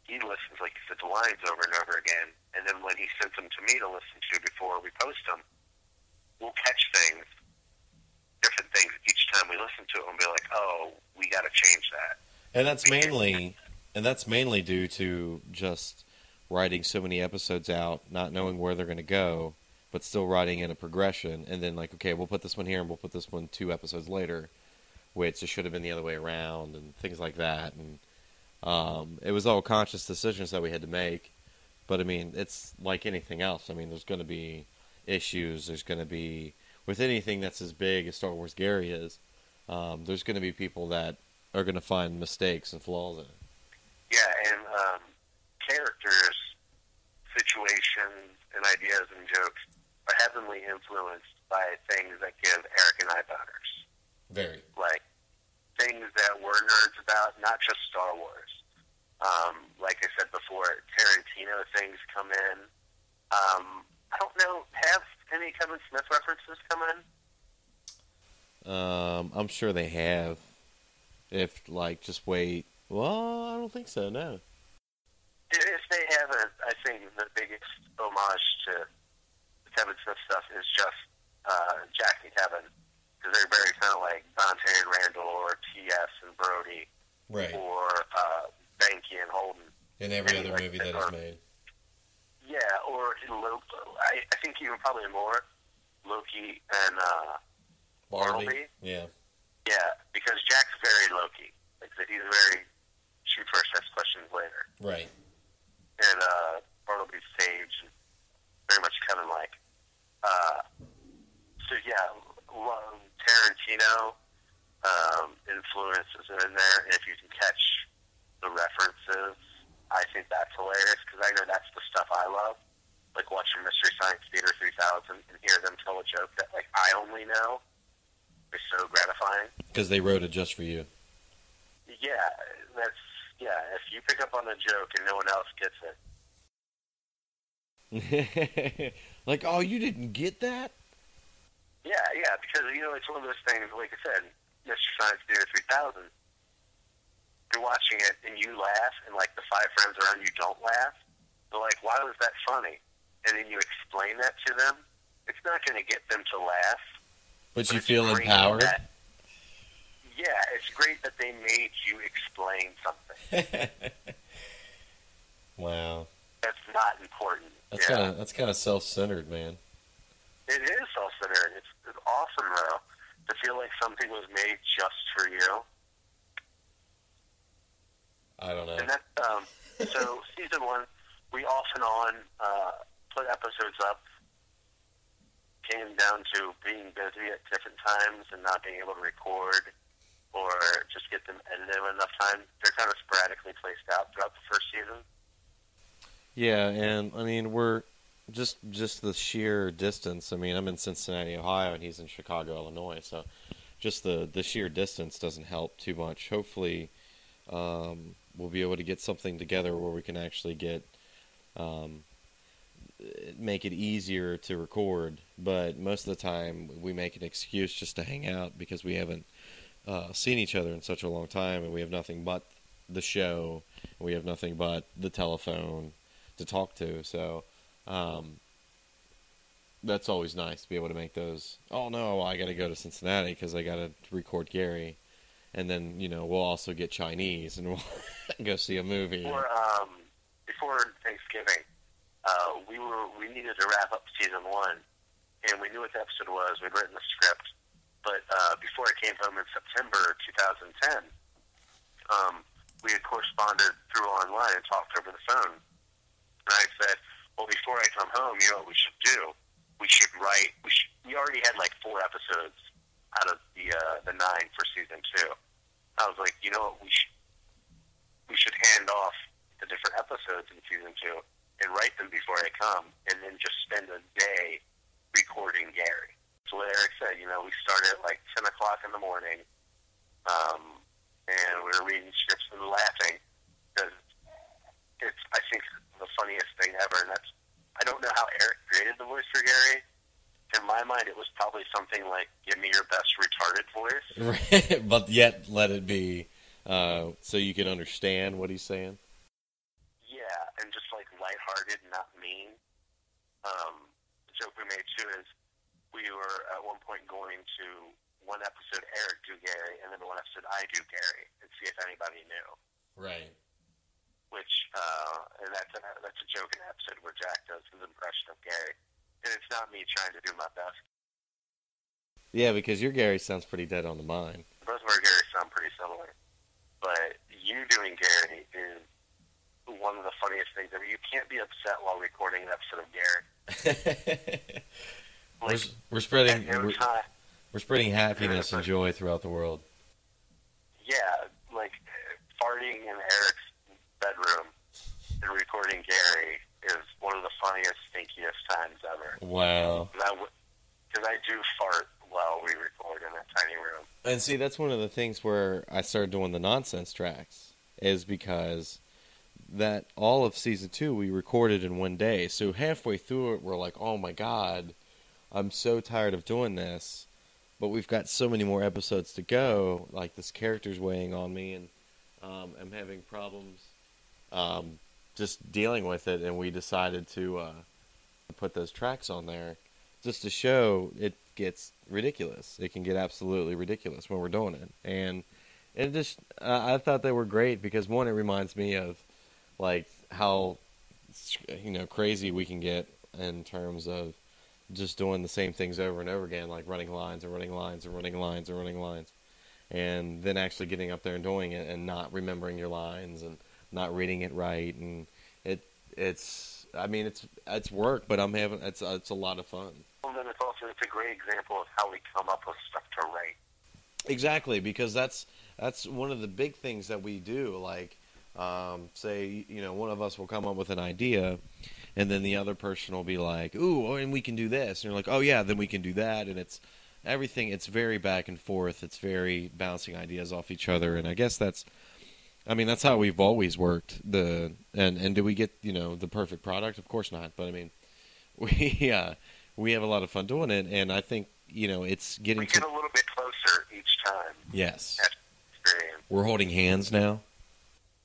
he listens, like you said, to lines over and over again. And then when he sends them to me to listen to before we post them, we'll catch things, different things each time we listen to it and be like, oh, we got to change that. And that's mainly and that's mainly due to just writing so many episodes out, not knowing where they're going to go, but still writing in a progression and then like okay, we'll put this one here and we'll put this one two episodes later, which it should have been the other way around and things like that and um, it was all conscious decisions that we had to make. But I mean, it's like anything else. I mean, there's going to be issues. There's going to be with anything that's as big as Star Wars Gary is. Um, there's going to be people that are going to find mistakes and flaws in it. Yeah, and um, characters situations and ideas and jokes are heavily influenced by things that give Eric and I boners. Very. Like things that we're nerds about, not just Star Wars. Um, like I said before, Tarantino things come in. Um, I don't know, have any Kevin Smith references come in? Um, I'm sure they have. If like, just wait. Well, I don't think so. No. If they haven't, I think the biggest homage to Kevin Smith stuff is just uh, Jack and Kevin, because they're very kind of like Dante and Randal, or T.S. and Brody, Right. or uh, Banky and Holden. In every other like movie that is made. Yeah, or in Loki. I, I think even probably more Loki and uh, Bartleby? Yeah. yeah, because Jack's very Loki. Like said, he's very shoot first, ask questions later. Right. and uh, Bartleby's Sage, and very much Kevin like. Uh, so yeah, love Tarantino um, influences are in there, and if you can catch the references, I think that's hilarious because I know that's the stuff I love. Like watching Mystery Science Theater 3000 and hear them tell a joke that like I only know is so gratifying. Because they wrote it just for you. Yeah, that's yeah. If you pick up on a joke and no one else gets it, like, oh, you didn't get that? Yeah, yeah, because you know it's one of those things. Like I said, Mystery Science Theater 3000. You're watching it and you laugh, and like the five friends around you don't laugh. They're like, "Why was that funny?" And then you explain that to them. It's not going to get them to laugh. But you it's feel empowered. that- yeah, it's great that they made you explain something wow. That's not important. That's yeah. kind of that's kind of self-centered, man. It is self-centered. It's, it's awesome, though, to feel like something was made just for you. I don't know. And that, um, so season one, we off and on uh, put episodes up. Came down to being busy at different times and not being able to record or just get them edited enough time. They're kind of sporadically placed out throughout the first season. Yeah, and I mean we're just just the sheer distance. I mean, I'm in Cincinnati, Ohio, and he's in Chicago, Illinois. So just the the sheer distance doesn't help too much. Hopefully, um, we'll be able to get something together where we can actually get um, make it easier to record. But most of the time, we make an excuse just to hang out because we haven't uh, seen each other in such a long time, and we have nothing but the show. We have nothing but the telephone to talk to. So um, that's always nice to be able to make those. Oh no, I got to go to Cincinnati because I got to record Gary, and then you know we'll also get Chinese and we'll go see a movie. Before, um, before Thanksgiving, uh, we were we needed to wrap up season one, and we knew what the episode was. We'd written the script, but uh, before I came home in September 2010, um, we had corresponded through online and talked over the phone. And I said, "Well, before I come home, you know what we should do? We should write. We should, we already had like four episodes out of the uh, the nine for season two. I was like, you know what? We should we should hand off the different episodes in season two and write them before I come, and then just spend a day recording Gary. So what Eric said, you know, we started at like ten o'clock in the morning, um, and we were reading scripts and laughing because it's I think the funniest thing ever, and that's I don't know how Eric created the voice for Gary. In my mind, it was probably something like "Give me your best retarded voice." But yet let it be uh, so you can understand what he's saying. Yeah, and just like lighthearted, not mean. Um, the joke we made too is we were at one point going to one episode Eric do Gary, and then one episode I do Gary, and see if anybody knew. Right. Which, uh, and that's a, that's a joke in the episode where Jack does his impression of Gary, and it's not me trying to do my best. Yeah, because your Gary sounds pretty dead on the mind. Both of our Garys sound pretty similar, but you doing Gary is one of the funniest things ever. You can't be upset while recording an episode of Gary. we're, we're spreading we're, time. we're spreading happiness and joy throughout the world. yeah, like farting in Eric's bedroom and recording Gary is one of the funniest, stinkiest times ever. Wow. Because I, I do fart while we record in that tiny room. And see, that's one of the things where I started doing the nonsense tracks is because that all of season two we recorded in one day. So halfway through it, we're like, "Oh my god, I'm so tired of doing this." But we've got so many more episodes to go. Like this character's weighing on me, and um, I'm having problems um, just dealing with it. And we decided to uh, put those tracks on there just to show it gets ridiculous. It can get absolutely ridiculous when we're doing it, and it just uh, I thought they were great because one, it reminds me of like how you know crazy we can get in terms of just doing the same things over and over again, like running lines and running lines and running lines and running lines, and then actually getting up there and doing it and not remembering your lines and not reading it right, and it it's I mean it's it's work, but I'm having it's it's a lot of fun. Well, then it's also it's a great example of how we come up with stuff to write. Exactly, because that's that's one of the big things that we do. Like, um, say, you know, one of us will come up with an idea, and then the other person will be like, "Ooh, oh, and we can do this," and you're like, "Oh yeah, then we can do that," and it's everything. It's very back and forth. It's very bouncing ideas off each other, and I guess that's, I mean, that's how we've always worked. The and and do we get you know the perfect product? Of course not, but I mean, we uh, we have a lot of fun doing it, and I think you know it's getting We to get a little bit closer each time. yes. We're holding hands now.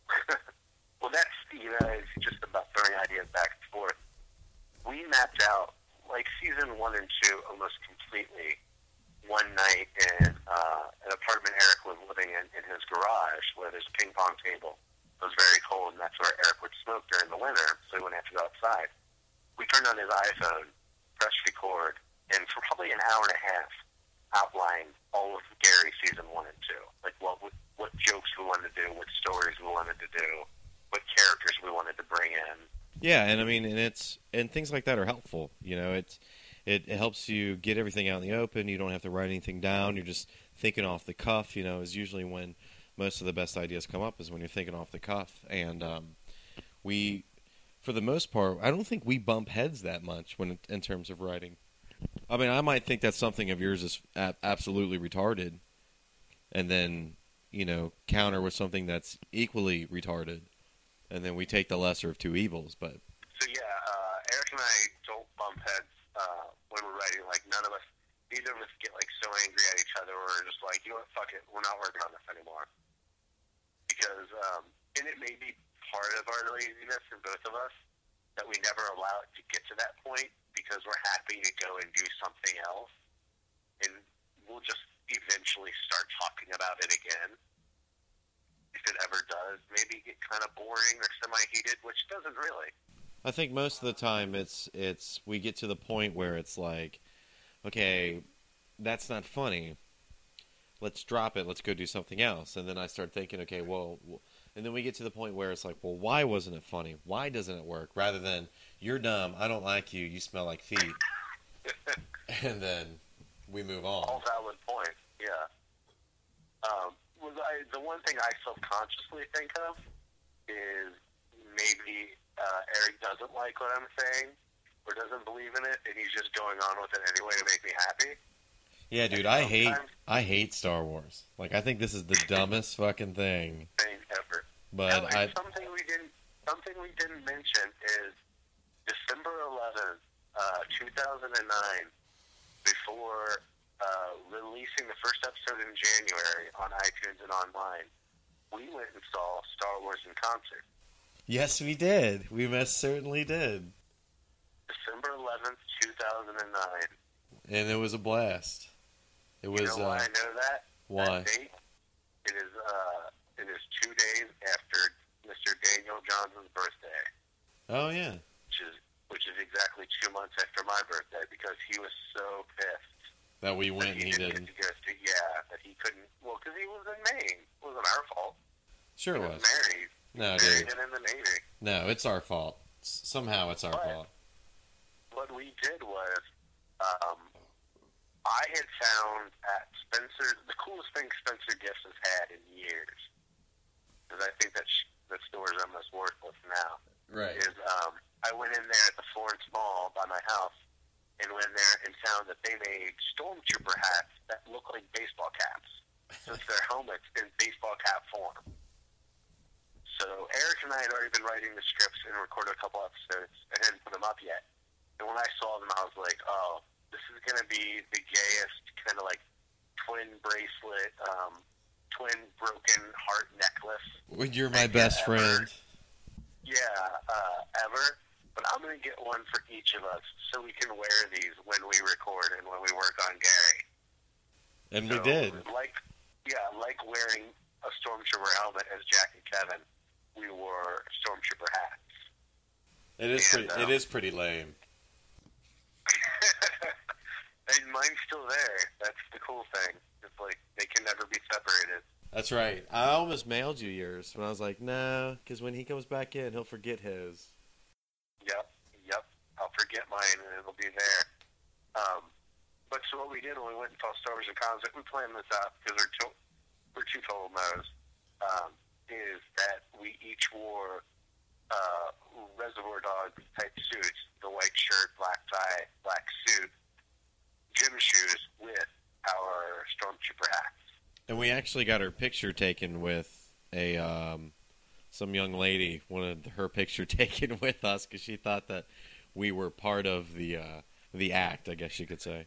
Well, that's you know, it's just about throwing ideas back and forth. We mapped out like season one and two almost completely one night in uh, an apartment Eric was living in in his garage where there's a ping pong table. It was very cold, and that's where Eric would smoke during the winter, so he wouldn't have to go outside. We turned on his iPhone, pressed record, and for probably an hour and a half, outlined all of Gary season one and two, like what what, what jokes we wanted to do, what stories we wanted to do, what characters we wanted to bring in. Yeah, and I mean, and it's and things like that are helpful. You know, it's it, it helps you get everything out in the open. You don't have to write anything down. You're just thinking off the cuff. You know, is usually when most of the best ideas come up is when you're thinking off the cuff. And um, we, for the most part, I don't think we bump heads that much when in terms of writing. I mean, I might think that something of yours is absolutely retarded, and then you know counter with something that's equally retarded, and then we take the lesser of two evils. But So yeah, uh, Eric and I don't bump heads when we're writing. Like none of us, neither of us get like so angry at each other. We're just like, you know what, fuck it, we're not working on this anymore. Because, um, and it may be part of our laziness in both of us that we never allow it to get to that point because we're happy to go and do something else, and we'll just eventually start talking about it again. If it ever does, maybe get kind of boring or semi-heated, which doesn't really. I think most of the time it's it's we get to the point where it's like, okay, that's not funny. Let's drop it. Let's go do something else. And then I start thinking, okay, well, and then we get to the point where it's like, well, why wasn't it funny? Why doesn't it work? Rather than you're dumb, I don't like you, you smell like feet, and then we move on. All valid points. Yeah. Um, was I the one thing I subconsciously think of is maybe uh, Eric doesn't like what I'm saying or doesn't believe in it, and he's just going on with it anyway to make me happy. Yeah, dude, I hate I hate Star Wars. Like I think this is the dumbest fucking thing. Thing ever. But I something we didn't something we didn't mention is December 11th, uh, 2009, before uh, releasing the first episode in January on iTunes and online, we went and saw Star Wars in concert. Yes, we did. We most certainly did. December 11th, 2009. and it was a blast. It was you know why uh, I know that? why? That date? It is uh, it is two days after Mr. Daniel Johnson's birthday, Oh yeah, which is which is exactly two months after my birthday because he was so pissed that we that went and he he didn't didn't. to to yeah that he couldn't well because he was in Maine. It wasn't our fault. Sure he it was was. married, No, dude. in the Navy. No, it's our fault. Somehow it's our What? fault. what we did was um, I had found at Spencer the coolest thing Spencer Gifts has had in years because I think that sh- the store is almost worthless now. Right. is um, I went in there at the Florence Mall by my house and went in there and found that they made stormtrooper hats that look like baseball caps, since they're helmets in baseball cap form. So Eric and I had already been writing the scripts and recorded a couple episodes and hadn't put them up yet. And when I saw them, I was like, oh, this is going to be the gayest kind of like twin bracelet, um, twin broken heart necklace Well, You're my best friend. yeah, uh, ever. But I'm going to get one for each of us so we can wear these when we record and when we work on Gary. And we did. Like, yeah, like wearing a stormtrooper helmet as Jack and Kevin. We wore stormtrooper hats. It is And, pretty. uh, It is pretty lame. and mine's still there. That's the cool thing. It's like they can never be separated. That's right. I almost mailed you yours, but I was like, no, because when he comes back in, he'll forget his. Yep, yep. I'll forget mine and it'll be there. Um, but so what we did when we went and saw Star Wars in Concert, we planned this out because we're, to- we're two total nos, um, is we each wore uh, Reservoir Dogs type suits, the white shirt, black tie, black suit, gym shoes with our Stormtrooper hats. And we actually got her picture taken with a um, some young lady wanted her picture taken with us because she thought that we were part of the uh, the act. I guess you could say.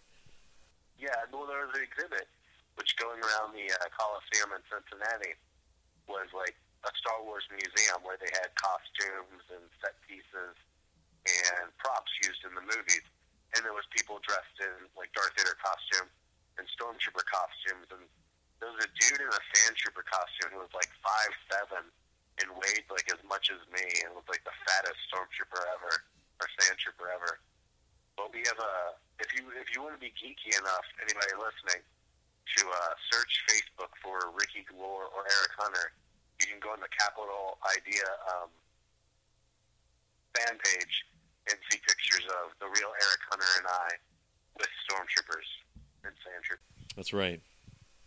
Yeah, well, there was an exhibit which going around the uh, Coliseum in Cincinnati was like a Star Wars museum where they had costumes and set pieces and props used in the movies. And there was people dressed in like Darth Vader costume and stormtrooper costumes, and there was a dude in a sand trooper costume who was like five seven and weighed like as much as me and was like the fattest stormtrooper ever or sand trooper ever. But we have a if you if you want to be geeky enough, anybody listening, to uh, search Facebook for Ricky Glore or Eric Hunter, you can go on the Capital Idea um, fan page and see pictures of the real Eric Hunter and I with stormtroopers and sand troopers. That's right.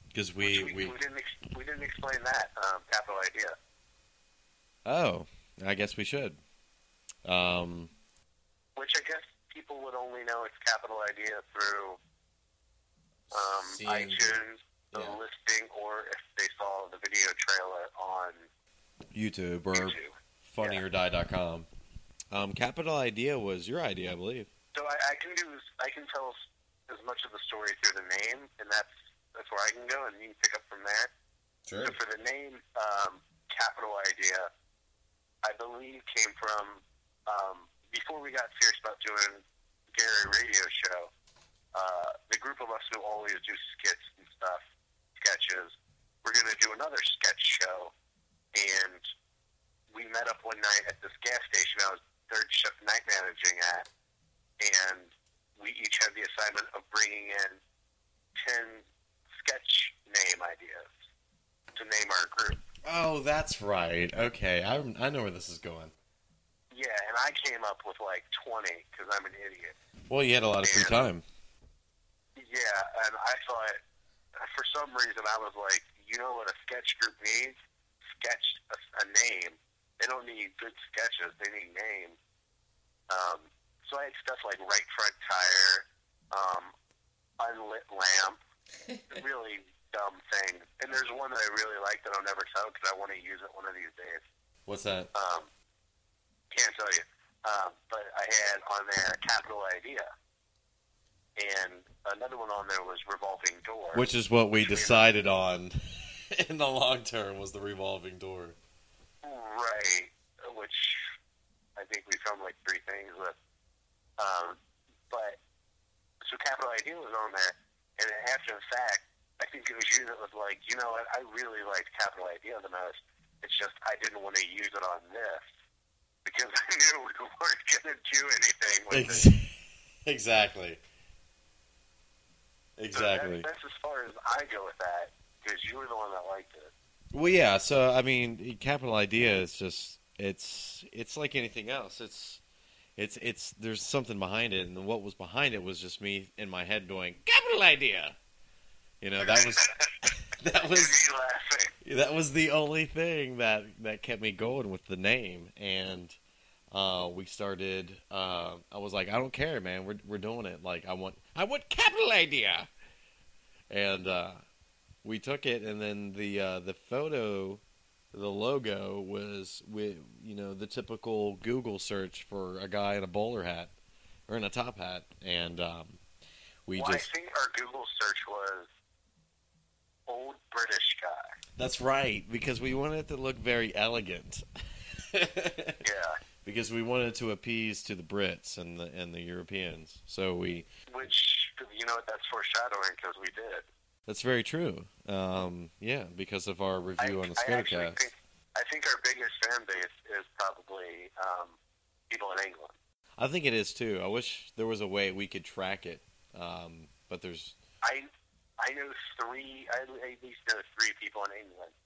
Because we, we, we we didn't ex- we didn't explain that um, Capital Idea. oh, I guess we should. Um, which I guess people would only know it's Capital Idea through um, iTunes, the yeah. listing, or if they saw the video trailer on YouTube or YouTube. funnyorDie.com. Um, Capital Idea was your idea, I believe. So I, I can do I can tell as much of the story through the name, and that's that's where I can go, and you can pick up from there. Sure. So for the name, um, Capital Idea, I believe came from um, before we got serious about doing Gary Radio Show. Uh, the group of us who always do skits and stuff, sketches, we're going to do another sketch show, and we met up one night at this gas station I was third shift night managing at, and we each had the assignment of bringing in ten sketch name ideas to name our group. Oh, that's right. Okay, I I know where this is going. Yeah, and I came up with like 20 because I'm an idiot. Well, you had a lot of free time. Yeah, and I thought, for some reason, I was like, you know what a sketch group needs? Sketch a, a name. They don't need good sketches. They need names. Um, so I had stuff like right front tire, um, unlit lamp, really dumb things. And there's one that I really like that I'll never tell because I want to use it one of these days. What's that? Um, can't tell you. Um, but I had on there a Capital Idea. And another one on there was Revolving Door. Which is what we decided on in the long term was the revolving door. Right. Which I think we filmed like three things with. Um, but, so Capital Idea was on there. And after the fact, I think it was you that was like, you know what, I really liked Capital Idea the most. It's just I didn't want to use it on this because I knew we weren't going to do anything with it. Ex- exactly. So that, that's as far as I go with that because you were the one that liked it. Well, yeah. So I mean, capital idea is just it's it's like anything else. It's it's it's there's something behind it, and what was behind it was just me in my head going capital idea. You know that was that was me laughing. that was the only thing that that kept me going with the name, and uh, we started. Uh, I was like, I don't care, man. We're we're doing it. Like I want I want capital idea, and uh, we took it, and then the uh, the photo, the logo was with you know the typical Google search for a guy in a bowler hat or in a top hat, and um, we well, just I think our Google search was old British guy. that's right because we wanted it to look very elegant. Yeah, because we wanted to appease to the Brits and the and the Europeans. So we which you know that's foreshadowing because we did. that's very true. Um, yeah, because of our review I, on the I actually Scuddercast. think I think our biggest fan base is probably um, people in England. I think it is too. I wish there was a way we could track it, um, but there's I I know three. I at least know three people in England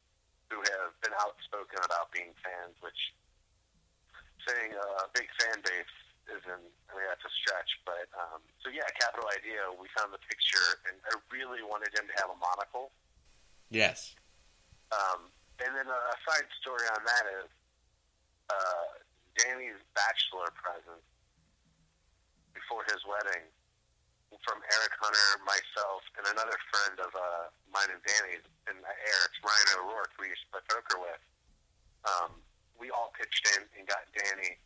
who have been outspoken about being fans. Which saying a big fan base isn't. I mean that's a stretch, but um, so yeah, Capital Idea. We found the picture, and I really wanted him to have a monocle. yes, Um, and then a side story on that is uh, Danny's bachelor present before his wedding from Eric Hunter, myself, and another friend of uh, mine and Danny's, and Eric's Ryan O'Rourke, we used to play poker with. Um, we all pitched in and got Danny.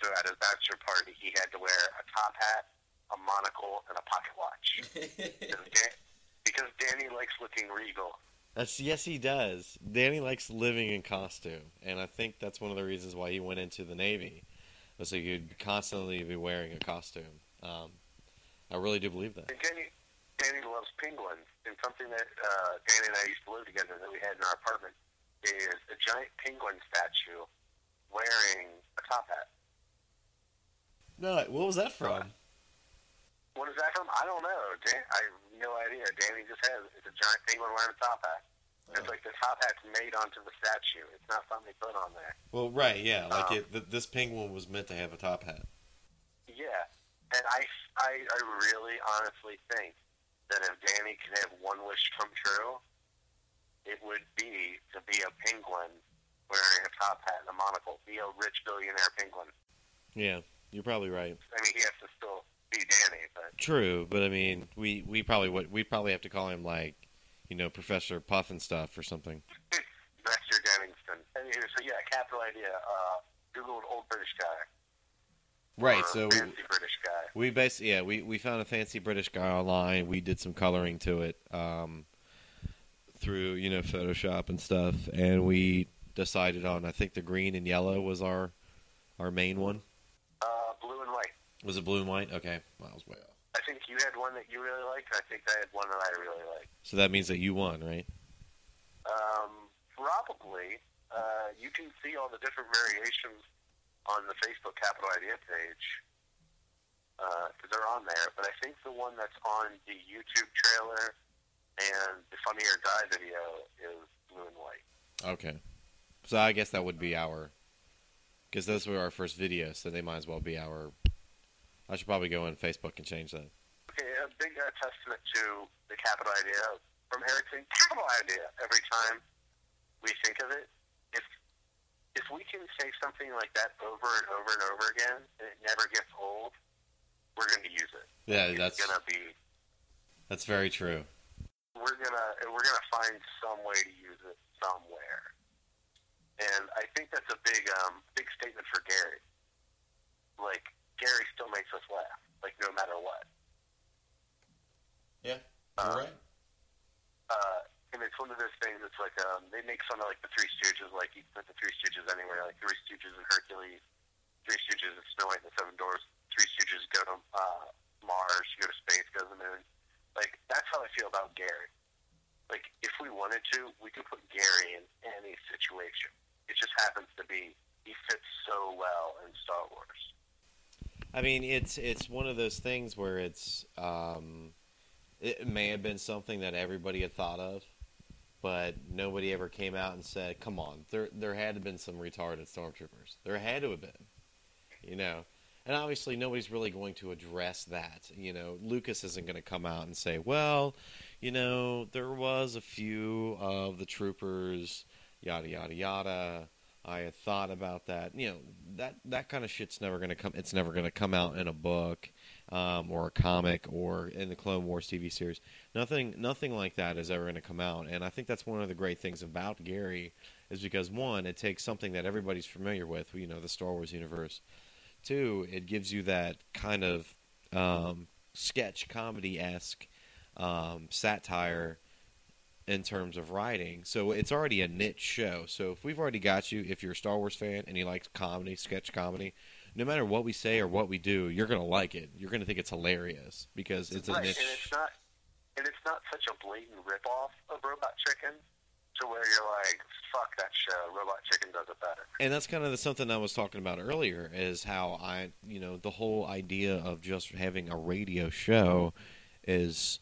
So at his bachelor party, he had to wear a top hat, a monocle, and a pocket watch. because, Dan- because Danny likes looking regal. that's yes he does. Danny likes living in costume, and I think that's one of the reasons why he went into the Navy, was so he'd constantly be wearing a costume. Um, I really do believe that. And Danny, Danny loves penguins, and something that uh, Danny and I used to live together that we had in our apartment is a giant penguin statue wearing a top hat. No, what was that from? What is that from? I don't know. Dan, I have no idea. Danny just has it's a giant penguin wearing a top hat. It's like the top hat's made onto the statue. It's not something they put on there. Well, right, yeah, like Um, it, th- this penguin was meant to have a top hat. Yeah, and I, I, I really honestly think that if Danny could have one wish come true, it would be to be a penguin wearing a top hat and a monocle, be a rich billionaire penguin. Yeah, you're probably right. I mean, he has to still be Danny, but True, but I mean, we we probably would we probably have to call him like, you know, Professor Puff and stuff or something. Dexter Denningston. Anyway, so yeah, capital idea. Uh, Googled old British guy. Right. So we, fancy British guy. we basically yeah we we found a fancy British guy online. We did some coloring to it um, through you know Photoshop and stuff, and we decided on I think the green and yellow was our our main one. Uh, blue and white. Was it blue and white? Okay, well, I was way off. I think you had one that you really liked. I think I had one that I really liked. So that means that you won, right? Um, probably. Uh, you can see all the different variations on the Facebook Capital Idea page because they're on there. But I think the one that's on the YouTube trailer and the Funny or Die video is blue and white. Okay. So I guess that would be our, because those were our first videos, so they might as well be our. I should probably go on Facebook and change that. Okay, a big uh, testament to the Capital Idea from Eric saying Capital Idea every time we think of it. If if we can say something like that over and over and over again, and it never gets old, we're going to use it. Yeah, it's that's going to be that's very true. we're gonna we're gonna find some way to use it somewhere. And I think that's a big um big statement for Gary. Like Gary still makes us laugh, like no matter what. Yeah, you're right. Uh, and it's one of those things. It's like um, they make fun of like the Three Stooges. Like you put the Three Stooges anywhere. Like Three Stooges and Hercules, Three Stooges and Snow White and the Seven Doors, Three Stooges go to uh, Mars, go to space, go to the moon. Like that's how I feel about Gary. Like if we wanted to, we could put Gary in any situation. It just happens to be he fits so well in Star Wars. I mean, it's it's one of those things where it's um, it may have been something that everybody had thought of, but nobody ever came out and said, "Come on, there there had to have been some retarded stormtroopers. There had to have been," you know. And obviously, nobody's really going to address that. You know, Lucas isn't going to come out and say, "Well, you know, there was a few of the troopers, yada yada yada." I had thought about that. You know, that that kind of shit's never going to come. It's never going to come out in a book um, or a comic or in the Clone Wars TV series. Nothing, nothing like that is ever going to come out. And I think that's one of the great things about Gary is because one, it takes something that everybody's familiar with. You know, the Star Wars universe. Two, it gives you that kind of um, sketch comedy esque um, satire in terms of writing. So it's already a niche show. So if we've already got you, if you're a Star Wars fan and you like comedy, sketch comedy, no matter what we say or what we do, you're gonna like it. You're gonna think it's hilarious because it's a right, niche. and it's not, and it's not such a blatant ripoff of Robot Chicken, to where you're like, fuck that show. Robot Chicken does it better. and that's kind of the, something I was talking about earlier is how I, you know, the whole idea of just having a radio show is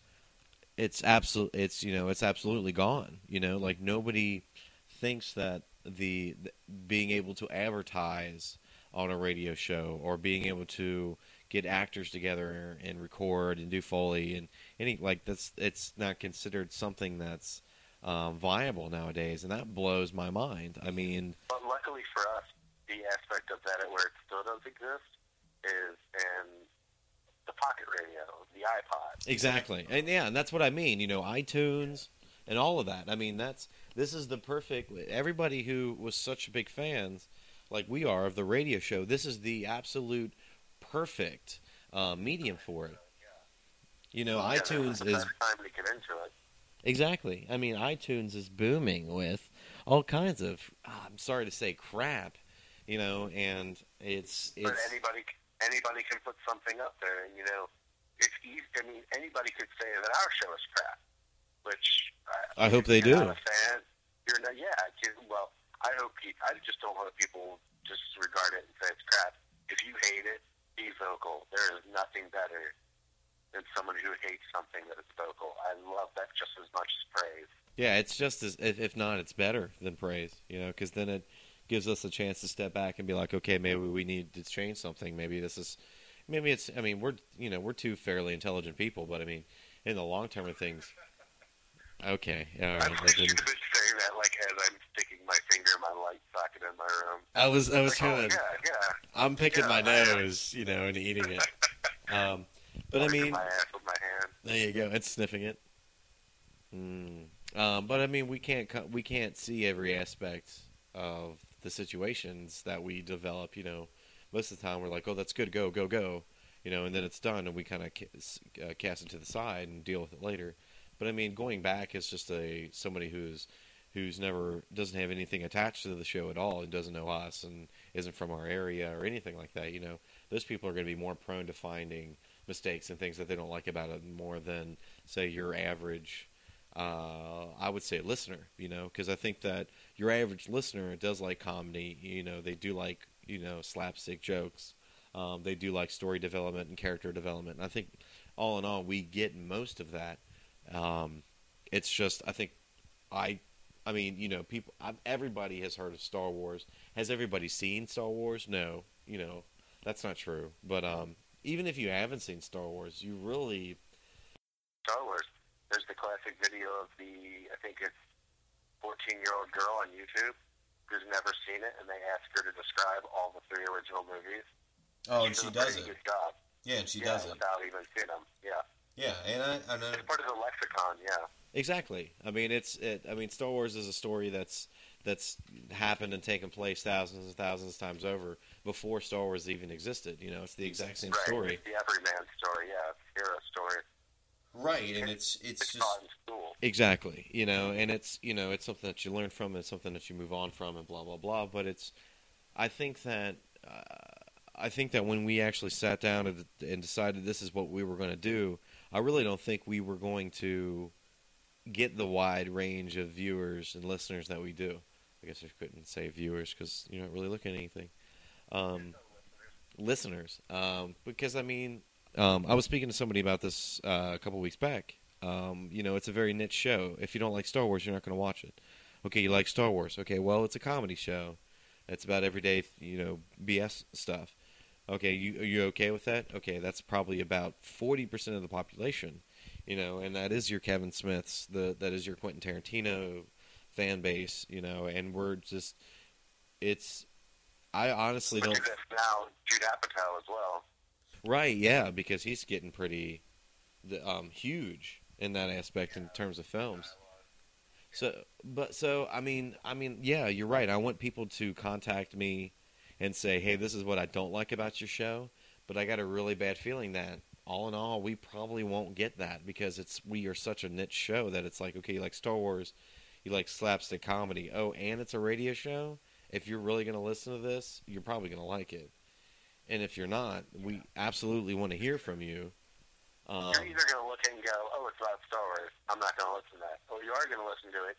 it's absolute it's you know it's absolutely gone you know? Like nobody thinks that the, the being able to advertise on a radio show or being able to get actors together and record and do foley and any like that's it's not considered something that's um, viable nowadays and that blows my mind. I mean But luckily for us, the aspect of that where it still does exist is in the pocket radio, the iPod. Exactly, and yeah, and that's what I mean. You know, iTunes and all of that. I mean, that's this is the perfect. Everybody who was such big fans, like we are, of the radio show, this is the absolute perfect uh, medium for it. You know, Yeah, iTunes is best time to get into it. exactly. I mean, iTunes is booming with all kinds of. ah, I'm sorry to say, crap. You know, and it's But it's anybody, anybody can put something up there, and you know, it's easy. I mean, anybody could say that our show is crap, which uh, I hope they do. Not a fan, you're not. Yeah. Well, I hope. pe- I just don't want people just disregard it and say it's crap. If you hate it, be vocal. There is nothing better than someone who hates something that is vocal. I love that just as much as praise. Yeah, it's just as if, if not, it's better than praise. You know, because then it gives us a chance to step back and be like, okay, maybe we need to change something. Maybe this is, maybe it's. I mean, we're you know we're two fairly intelligent people, but I mean, in the long term of things. Okay, all right. I'm I, just saying that like as I'm sticking my finger in my light socket in my room. I was I was Like, trying oh, yeah, yeah. I'm picking Yeah, my nose, you know, and eating it. Um, but I mean, my ass with my hand. There you go. It's sniffing it. Mm. Um, but I mean, we can't we can't see every aspect of the situations that we develop. You know, most of the time we're like, "Oh, that's good. Go, go, go." You know, and then it's done, and we kind of ca- uh, cast it to the side and deal with it later. But I mean, going back is just a somebody who's who's never doesn't have anything attached to the show at all and doesn't know us and isn't from our area or anything like that. You know, those people are going to be more prone to finding mistakes and things that they don't like about it more than say your average uh, I would say listener, you know, because I think that your average listener does like comedy. You know, they do like you know slapstick jokes. Um, they do like story development and character development. And I think all in all, we get most of that. Um, it's just I think I, I mean, you know, people. i everybody has heard of Star Wars. Has everybody seen Star Wars? No, you know, that's not true. But um, even if you haven't seen Star Wars, you really Star Wars. There's the classic video of the, I think it's 14 year old girl on YouTube who's never seen it, and they ask her to describe all the three original movies. Oh, and does she a does pretty it. Good job. Yeah, and she yeah, does it. without even seeing them. Yeah, Yeah, and I, I know. it's part of the lexicon. Yeah, Exactly. I mean, it's it. I mean, Star Wars is a story that's that's happened and taken place thousands and thousands of times over before Star Wars even existed. You know, it's the exact same right. story. It's the everyman story. Yeah, it's hero story. Right, and it's it's It's just school. Exactly. You know, and it's you know it's something that you learn from, and something that you move on from, and blah blah blah. But it's, I think that. Uh, I think that when we actually sat down and, and decided this is what we were going to do, I really don't think we were going to get the wide range of viewers and listeners that we do. I guess I couldn't say viewers because you're not really looking at anything. Um, listeners, um, because I mean, um, I was speaking to somebody about this uh, a couple weeks back. Um, you know, it's a very niche show. If you don't like Star Wars, you're not going to watch it. Okay, you like Star Wars. Okay, well, it's a comedy show. It's about everyday, you know, BS stuff. Okay, you are you okay with that? Okay, that's probably about forty percent of the population, you know, and that is your Kevin Smiths, the that is your Quentin Tarantino fan base, you know, and we're just it's. I honestly don't. now, Judd Apatow as well. Right, yeah, because he's getting pretty um, huge in that aspect in terms of films. So, but so I mean, I mean, yeah, you're right. I want people to contact me and say, "Hey, this is what I don't like about your show," but I got a really bad feeling that all in all, we probably won't get that because it's we are such a niche show that it's like, okay, you like Star Wars, you like slapstick comedy. Oh, and it's a radio show. If you're really going to listen to this, you're probably going to like it. And if you're not, we absolutely want to hear from you. Um, You're either going to look and go, oh, it's about Star Wars. I'm not going to listen to that. Or you are going to listen to it,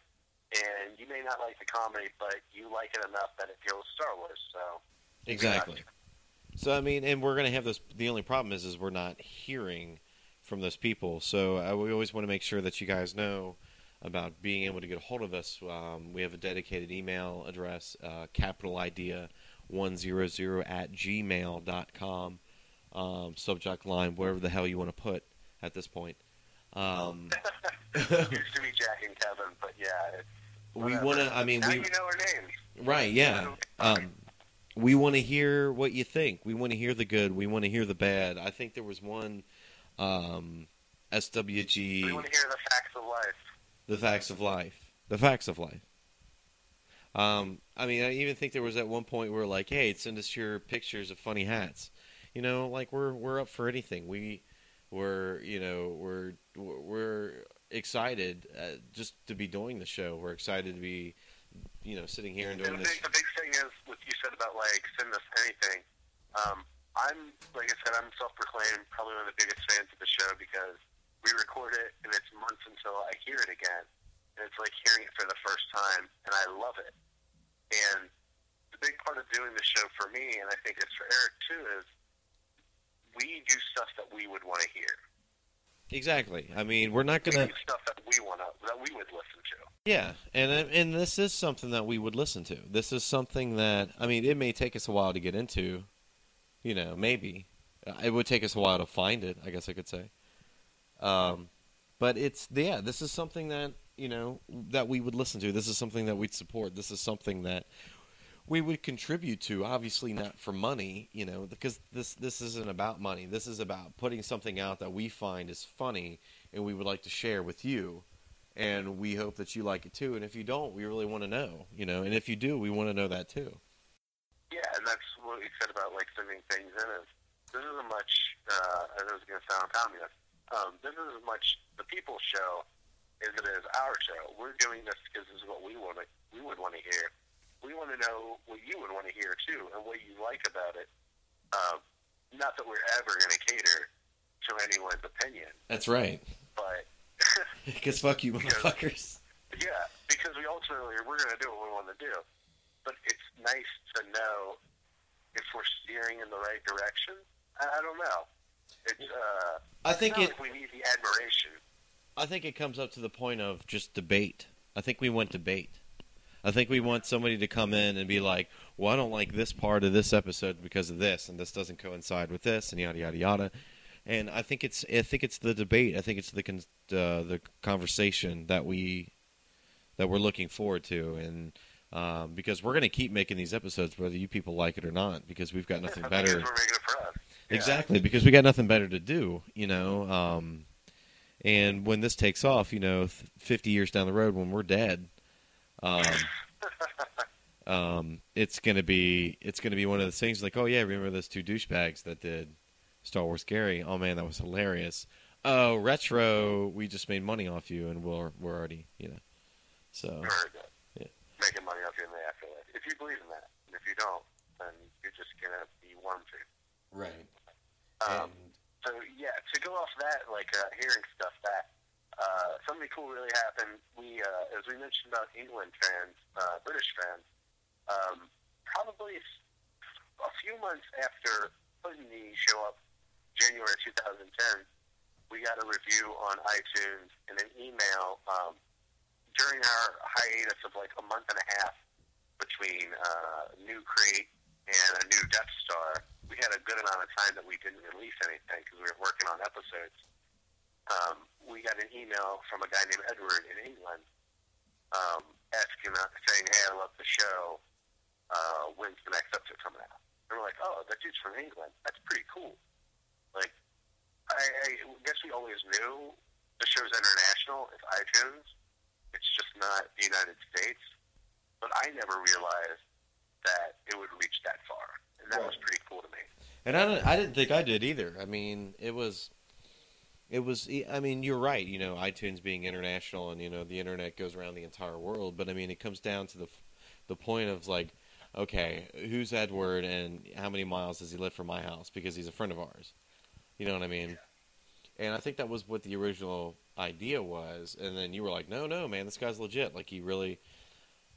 and you may not like the comedy, but you like it enough that it feels Star Wars. So Exactly. So I mean, and we're going to have this. The only problem is, is we're not hearing from those people. So uh, we always want to make sure that you guys know about being able to get a hold of us. Um, we have a dedicated email address, uh, capital idea one zero zero at gmail dot com. Um, subject line, wherever the hell you want to put at this point. Um, used to be Jack and Kevin, but yeah, it's, we want to. I mean, now we you know our names. Right, yeah. Um, we want to hear what you think. We want to hear the good. We want to hear the bad. I think there was one um, We SWG, want to hear the facts of life. the facts of life. The facts of life. Um, I mean, I even think there was at one point where like, hey, send us your pictures of funny hats. You know, like we're we're up for anything. We we're you know we're we're excited uh, just to be doing the show. We're excited to be you know sitting here and And doing the this. big, the big thing is what you said about like send us anything. Um, I'm like I said, I'm self-proclaimed probably one of the biggest fans of the show because we record it and it's months until I hear it again, and it's like hearing it for the first time, and I love it. And the big part of doing the show for me, and I think it's for Eric too, is we do stuff that we would want to hear. Exactly. I mean, we're not gonna. do stuff that we want to that we would listen to. Yeah, and and this is something that we would listen to. This is something that I mean, it may take us a while to get into. You know, maybe Uh, it would take us a while to find it. I guess I could say. Um, but it's yeah, this is something that you know that we would listen to. This is something that we'd support. This is something that we would contribute to. Obviously, not for money, you know, because this this isn't about money. This is about putting something out that we find is funny and we would like to share with you. And we hope that you like it too. And if you don't, we really want to know, you know. And if you do, we want to know that too. Yeah, and that's what we said about like sending things in. Is this isn't much. Uh, I it's going to sound communist. Um, this is as much the people show as it is our show. We're doing this because this is what we want. To, we would want to hear. We want to know what you would want to hear too, and what you like about it. Um, not that we're ever going to cater to anyone's opinion, That's right. but Because fuck you, motherfuckers. Yeah, because we ultimately we're going to do what we want to do. But it's nice to know if we're steering in the right direction. I, I don't know. It's uh, I think it. like we need the admiration. I think it comes up to the point of just debate. I think we want debate. I think we want somebody to come in and be like, "Well, I don't like this part of this episode because of this, and this doesn't coincide with this, and yada yada yada." And I think it's I think it's the debate. I think it's the con- uh, the conversation that we that we're looking forward to, and um, because we're going to keep making these episodes whether you people like it or not, because we've got nothing better. it's we're making it for us. Yeah. Exactly, because we got nothing better to do, you know. Um, and when this takes off, you know, 50 years down the road when we're dead, um, um, it's gonna be it's gonna be one of those things like, oh yeah, remember those two douchebags that did Star Wars Gary? Oh man, that was hilarious. Oh, retro, we just made money off you, and we're we're already, you know. So Very good. Yeah. Making money off you in the afterlife. If you believe in that, and if you don't, then you're just gonna be worm food. Right. Um, and So yeah, to go off that, like uh, hearing stuff that uh, something cool really happened. We, uh, as we mentioned about England fans, uh, British fans, um, probably a few months after putting the show up, January 2010, we got a review on iTunes and an email um, during our hiatus of like a month and a half between uh, new crate and a new Death Star. We had a good amount of time that we didn't release anything because we were working on episodes. Um, we got an email from a guy named Edward in England um, asking us, saying, "Hey, I love the show. Uh, when's the next episode coming out? And we're like, oh, that dude's from England. That's pretty cool. Like, I, I guess we always knew the show's international. It's iTunes. It's just not the United States. But I never realized that it would reach that far, that was pretty cool to me. And I don't, I didn't think I did either. I mean, it was, it was. I mean, you're right. You know, iTunes being international, and you know, the internet goes around the entire world. But I mean, it comes down to the, the point of like, okay, who's Edward, and how many miles does he live from my house? Because he's a friend of ours. You know what I mean? And I think that was what the original idea was. And then you were like, no, no, man, this guy's legit. Like he really.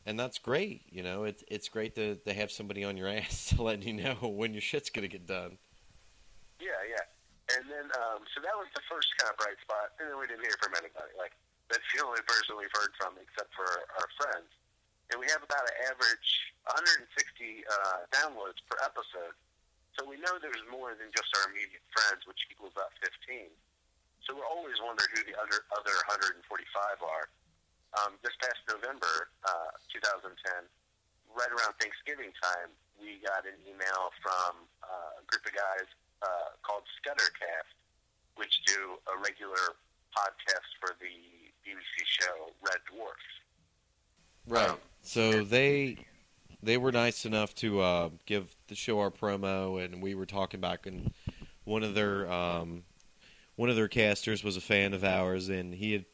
And that's great, you know. It's it's great to, to have somebody on your ass to let you know when your shit's gonna get done. Yeah, yeah. And then, um, so that was the first kind of bright spot. And then we didn't hear from anybody. Like, that's the only person we've heard from except for our friends. And we have about an average 160 uh, downloads per episode. So we know there's more than just our immediate friends, which equals about 15. So we're always wondering who the other, other 145 are. Um, this past November, uh, 2010, right around Thanksgiving time, we got an email from uh, a group of guys uh, called Scuddercast, which do a regular podcast for the BBC show Red Dwarf. Right. Um, so they they were nice enough to uh, give the show our promo, and we were talking back, and one of their um, one of their casters was a fan of ours, and he had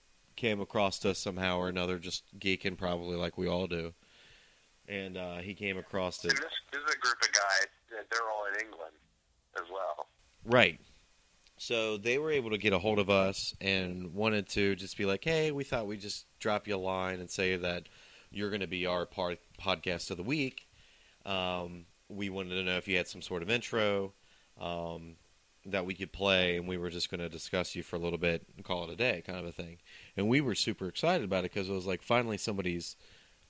came across us somehow or another, just geeking probably like we all do, and uh, he came across it. This, this is a group of guys that they're all in England as well. Right. So they were able to get a hold of us and wanted to just be like, hey, we thought we'd just drop you a line and say that you're going to be our part, podcast of the week. Um, we wanted to know if you had some sort of intro um, that we could play, and we were just going to discuss you for a little bit and call it a day, kind of a thing. And we were super excited about it because it was like finally somebody's.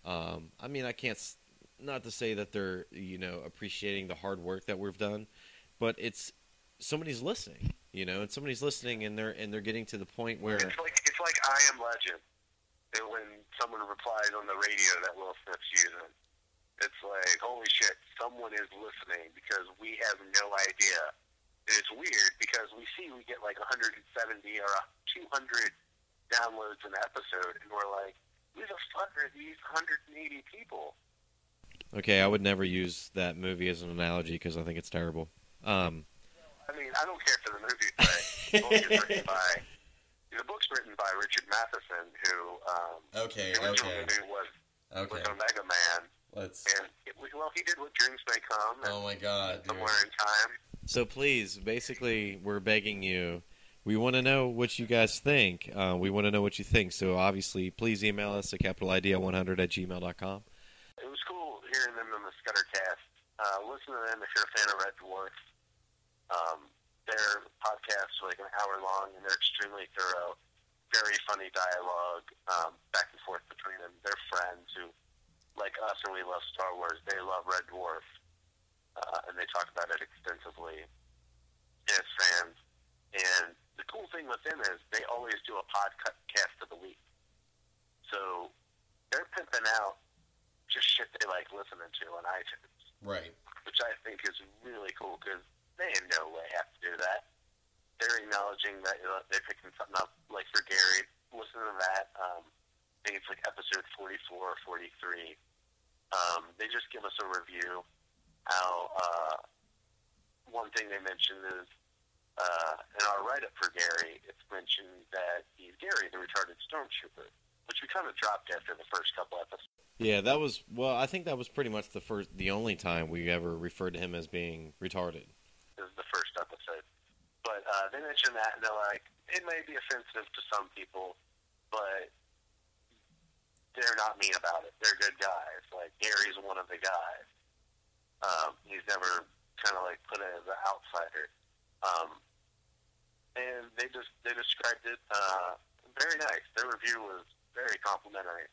Um, I mean, I can't. Not to say that they're you know appreciating the hard work that we've done, but it's somebody's listening, you know, and somebody's listening, and they're and they're getting to the point where It's like it's like I Am Legend. And when someone replies on the radio that Will Smith's using, it's like, holy shit, someone is listening because we have no idea. And it's weird because we see we get like 170 or 200 downloads an episode, and we're like, who the fuck are these 180 people? okay, I would never use that movie as an analogy because I think it's terrible. Um, I mean, I don't care for the movie, but the book is written by the book's written by Richard Matheson, who um, Okay, the original okay, movie was okay. was Omega Man, Let's. and it, well, he did what dreams may come, and Oh my god, dude. somewhere in time. So please, basically, we're begging you. We want to know what you guys think. Uh, we want to know what you think. So obviously, please email us at capitalidea100 at gmail.com. It was cool hearing them on the Scuddercast. Uh, listen to them if you're a fan of Red Dwarf. Um, their podcasts are like an hour long, and they're extremely thorough. Very funny dialogue um, back and forth between them. They're friends who, like us, and we love Star Wars. They love Red Dwarf, uh, and they talk about it extensively as fans. And the cool thing with them is they always do a podcast of the week. So they're pimping out just shit they like listening to on iTunes, Right. which I think is really cool because they in no way have to do that. They're acknowledging that you know, they're picking something up, like for Gary. Listen to that. Um, I think it's like episode 44 or 43. Um, they just give us a review. How uh, one thing they mentioned is uh, in our write-up for Gary, it's mentioned that he's Gary, the retarded stormtrooper, which we kind of dropped after the first couple episodes. Yeah, that was well. I think that was pretty much the first, the only time we ever referred to him as being retarded. This is the first episode. But uh, they mentioned that, and they're like, it may be offensive to some people, but they're not mean about it. They're good guys. Like, Gary's one of the guys. Um, he's never kind of like put as an outsider. Um, and they just they described it uh, very nice. Their review was very complimentary.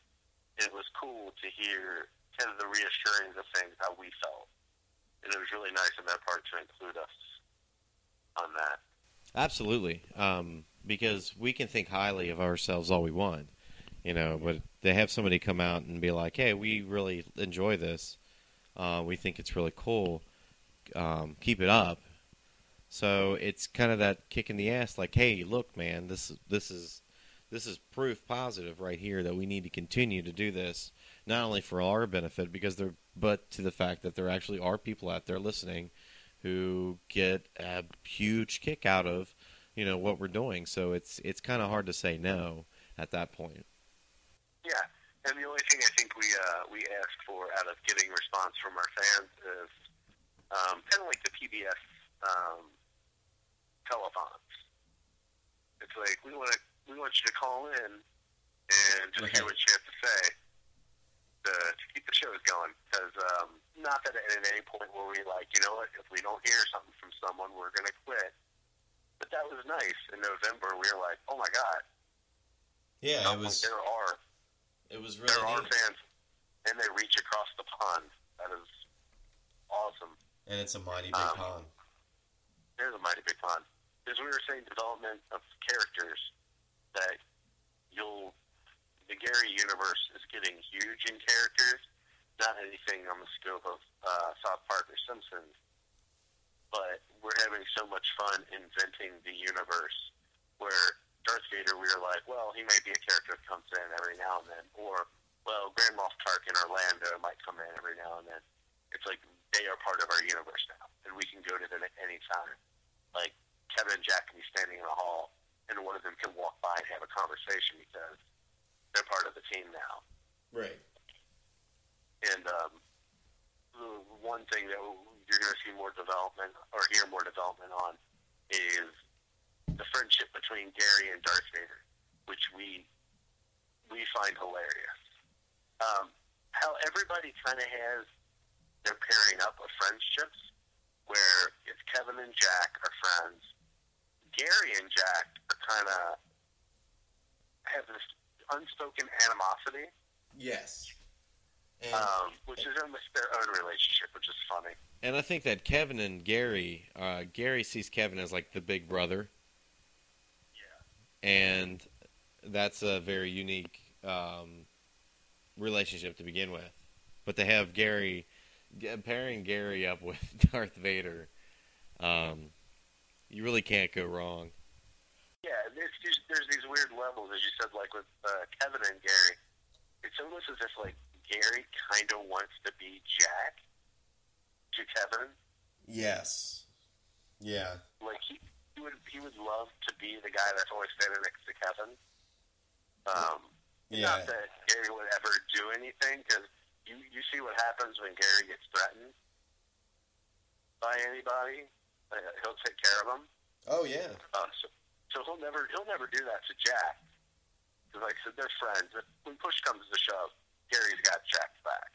It was cool to hear kind of the reassurings of things how we felt, and it was really nice on their part to include us on that. Absolutely, um, because we can think highly of ourselves all we want, you know. But to have somebody come out and be like, "Hey, we really enjoy this," Uh, we think it's really cool. Um, keep it up. So it's kind of that kick in the ass, like, hey, look, man, this this is this is proof positive right here that we need to continue to do this, not only for our benefit, because there, but to the fact that there actually are people out there listening who get a huge kick out of, you know, what we're doing. So it's it's kind of hard to say no at that point. Yeah, and the only thing I think we uh, we asked for out of getting response from our fans is um, kind of like the PBS um, telethons. It's like we want to we want you to call in and just hear what you have to say to, to keep the shows going. Because um, not that at any point were we like, you know what, if we don't hear something from someone, we're going to quit. But that was nice. In November, we were like, oh my god, Yeah, it was. like there are It was there really are neat. fans, and they reach across the pond. That is awesome. and it's a mighty big Um, pond. There's a mighty big pond. As we were saying, development of characters that you'll. The Gary universe is getting huge in characters. Not anything on the scope of uh, South Park or Simpsons, but we're having so much fun inventing the universe. Where Darth Vader, we were like, well, he may be a character that comes in every now and then, or well, Grand Moff Tarkin or Lando might come in every now and then. It's like they are part of our universe now, and we can go to them at any time. Like Kevin and Jack can be standing in a hall, and one of them can walk by and have a conversation because they're part of the team now. Right. And um, the one thing that you're going to see more development or hear more development on is the friendship between Gary and Darth Vader, which we we find hilarious. Um, how everybody kind of has their pairing up of friendships, where if Kevin and Jack are friends, Gary and Jack are kind of have this unspoken animosity Yes. And um, which is almost their own relationship, which is funny. And I think that Kevin and Gary, uh, Gary sees Kevin as like the big brother, Yeah. And that's a very unique um, relationship to begin with. But to have Gary pairing Gary up with Darth Vader, um, you really can't go wrong. Yeah, there's just, there's these weird levels, as you said, like with uh, Kevin and Gary. It's almost as if like Gary kind of wants to be Jack to Kevin. yes. Yeah. Like he, he would he would love to be the guy that's always standing next to Kevin. Um, Yeah. Not that Gary would ever do anything, because you you see what happens when Gary gets threatened by anybody. Uh, he'll take care of them. Oh yeah. Uh, so, so he'll never he'll never do that to Jack. 'Cause like I said, they're friends. If, when push comes to shove, Gary's got Jack's back.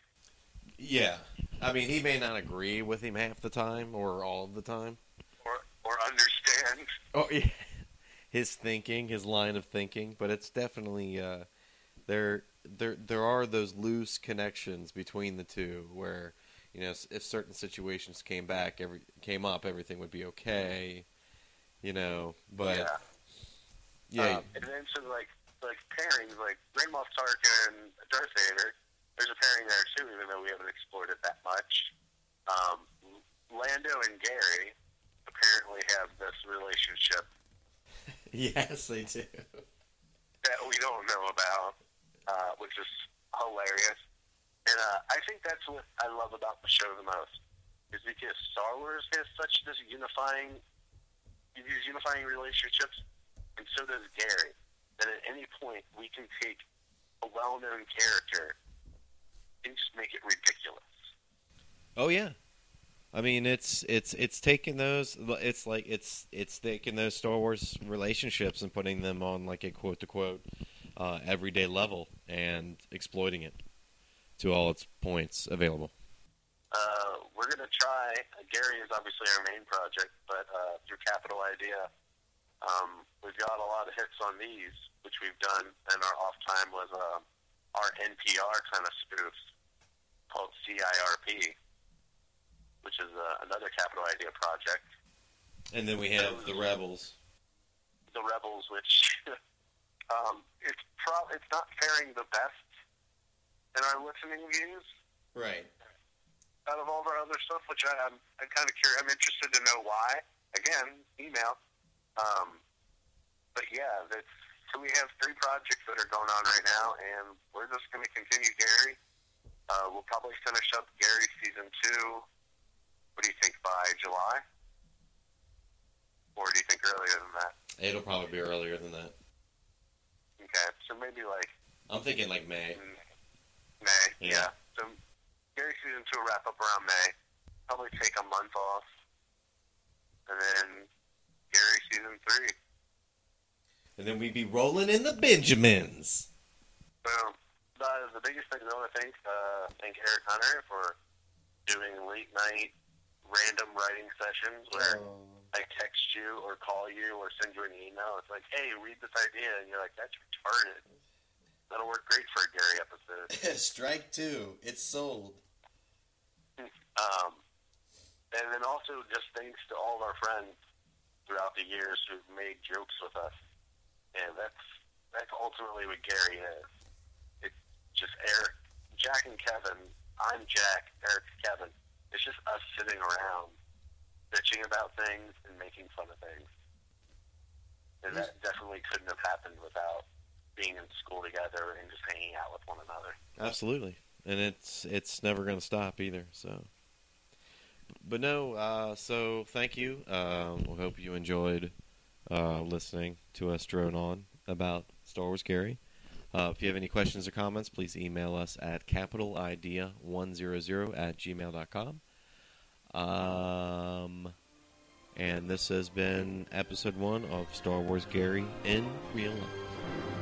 Yeah, I mean he may not agree with him half the time or all of the time. Or understand. Oh yeah, his thinking, his line of thinking, but it's definitely uh, there. There, there are those loose connections between the two where you know if certain situations came back, every came up, everything would be okay. You know, but yeah. yeah, Um, and then so like like pairings like Grand Moff Tarkin and Darth Vader. There's a pairing there too, even though we haven't explored it that much. Um, Lando and Gary apparently have this relationship yes, they do. that we don't know about, uh, which is hilarious. And uh, I think that's what I love about the show the most, is because Star Wars has such this unifying, these unifying relationships, and so does Gary. That at any point we can take a well-known character and just make it ridiculous. Oh yeah. I mean, it's it's it's taking those. It's like it's it's taking those Star Wars relationships and putting them on like a quote to quote uh, everyday level and exploiting it to all its points available. Uh, we're to try. Gary is obviously our main project, but uh, through Capital Idea, um, we've got a lot of hits on these, which we've done. And our off time was uh, our NPR kind of spoof called CIRP, which is uh, another Capital Idea project. And then we have the Rebels. The Rebels, which um, it's pro- it's not faring the best in our listening views. Right. out of all of our other stuff, which I, I'm I'm kind of curious. I'm interested to know why. Again, email. Um, but yeah, that's, so we have three projects that are going on right now, and we're just going to continue Gary. Uh, we'll probably finish up Gary season two. What do you think by July? Or do you think earlier than that? It'll probably be earlier than that. Okay, so maybe like I'm thinking like May. May. Yeah. Yeah. So Gary season two will wrap up around May. Probably take a month off, and then Gary season three. And then we'd be rolling in the Benjamins. Boom. Uh, the biggest thing, though, I think, uh, thank Eric Hunter for doing late night random writing sessions where Oh. I text you or call you or send you an email. It's like, hey, read this idea, and you're like, that's retarded. That'll work great for a Gary episode. Strike two. It's sold. Um, and then also just thanks to all of our friends throughout the years who've made jokes with us. And that's that's ultimately what Gary is. It's just Eric, Jack, and Kevin. I'm Jack. Eric's Kevin. It's just us sitting around, bitching about things and making fun of things. And that definitely couldn't have happened without being in school together and just hanging out with one another. Absolutely, and it's it's never going to stop either. So, but no. Uh, so thank you. Um, we hope you enjoyed uh, listening to us drone on about Star Wars Gary. Uh, if you have any questions or comments, please email us at capitalidea100 at gmail.com. Um, and this has been episode one of Star Wars Gary in real life.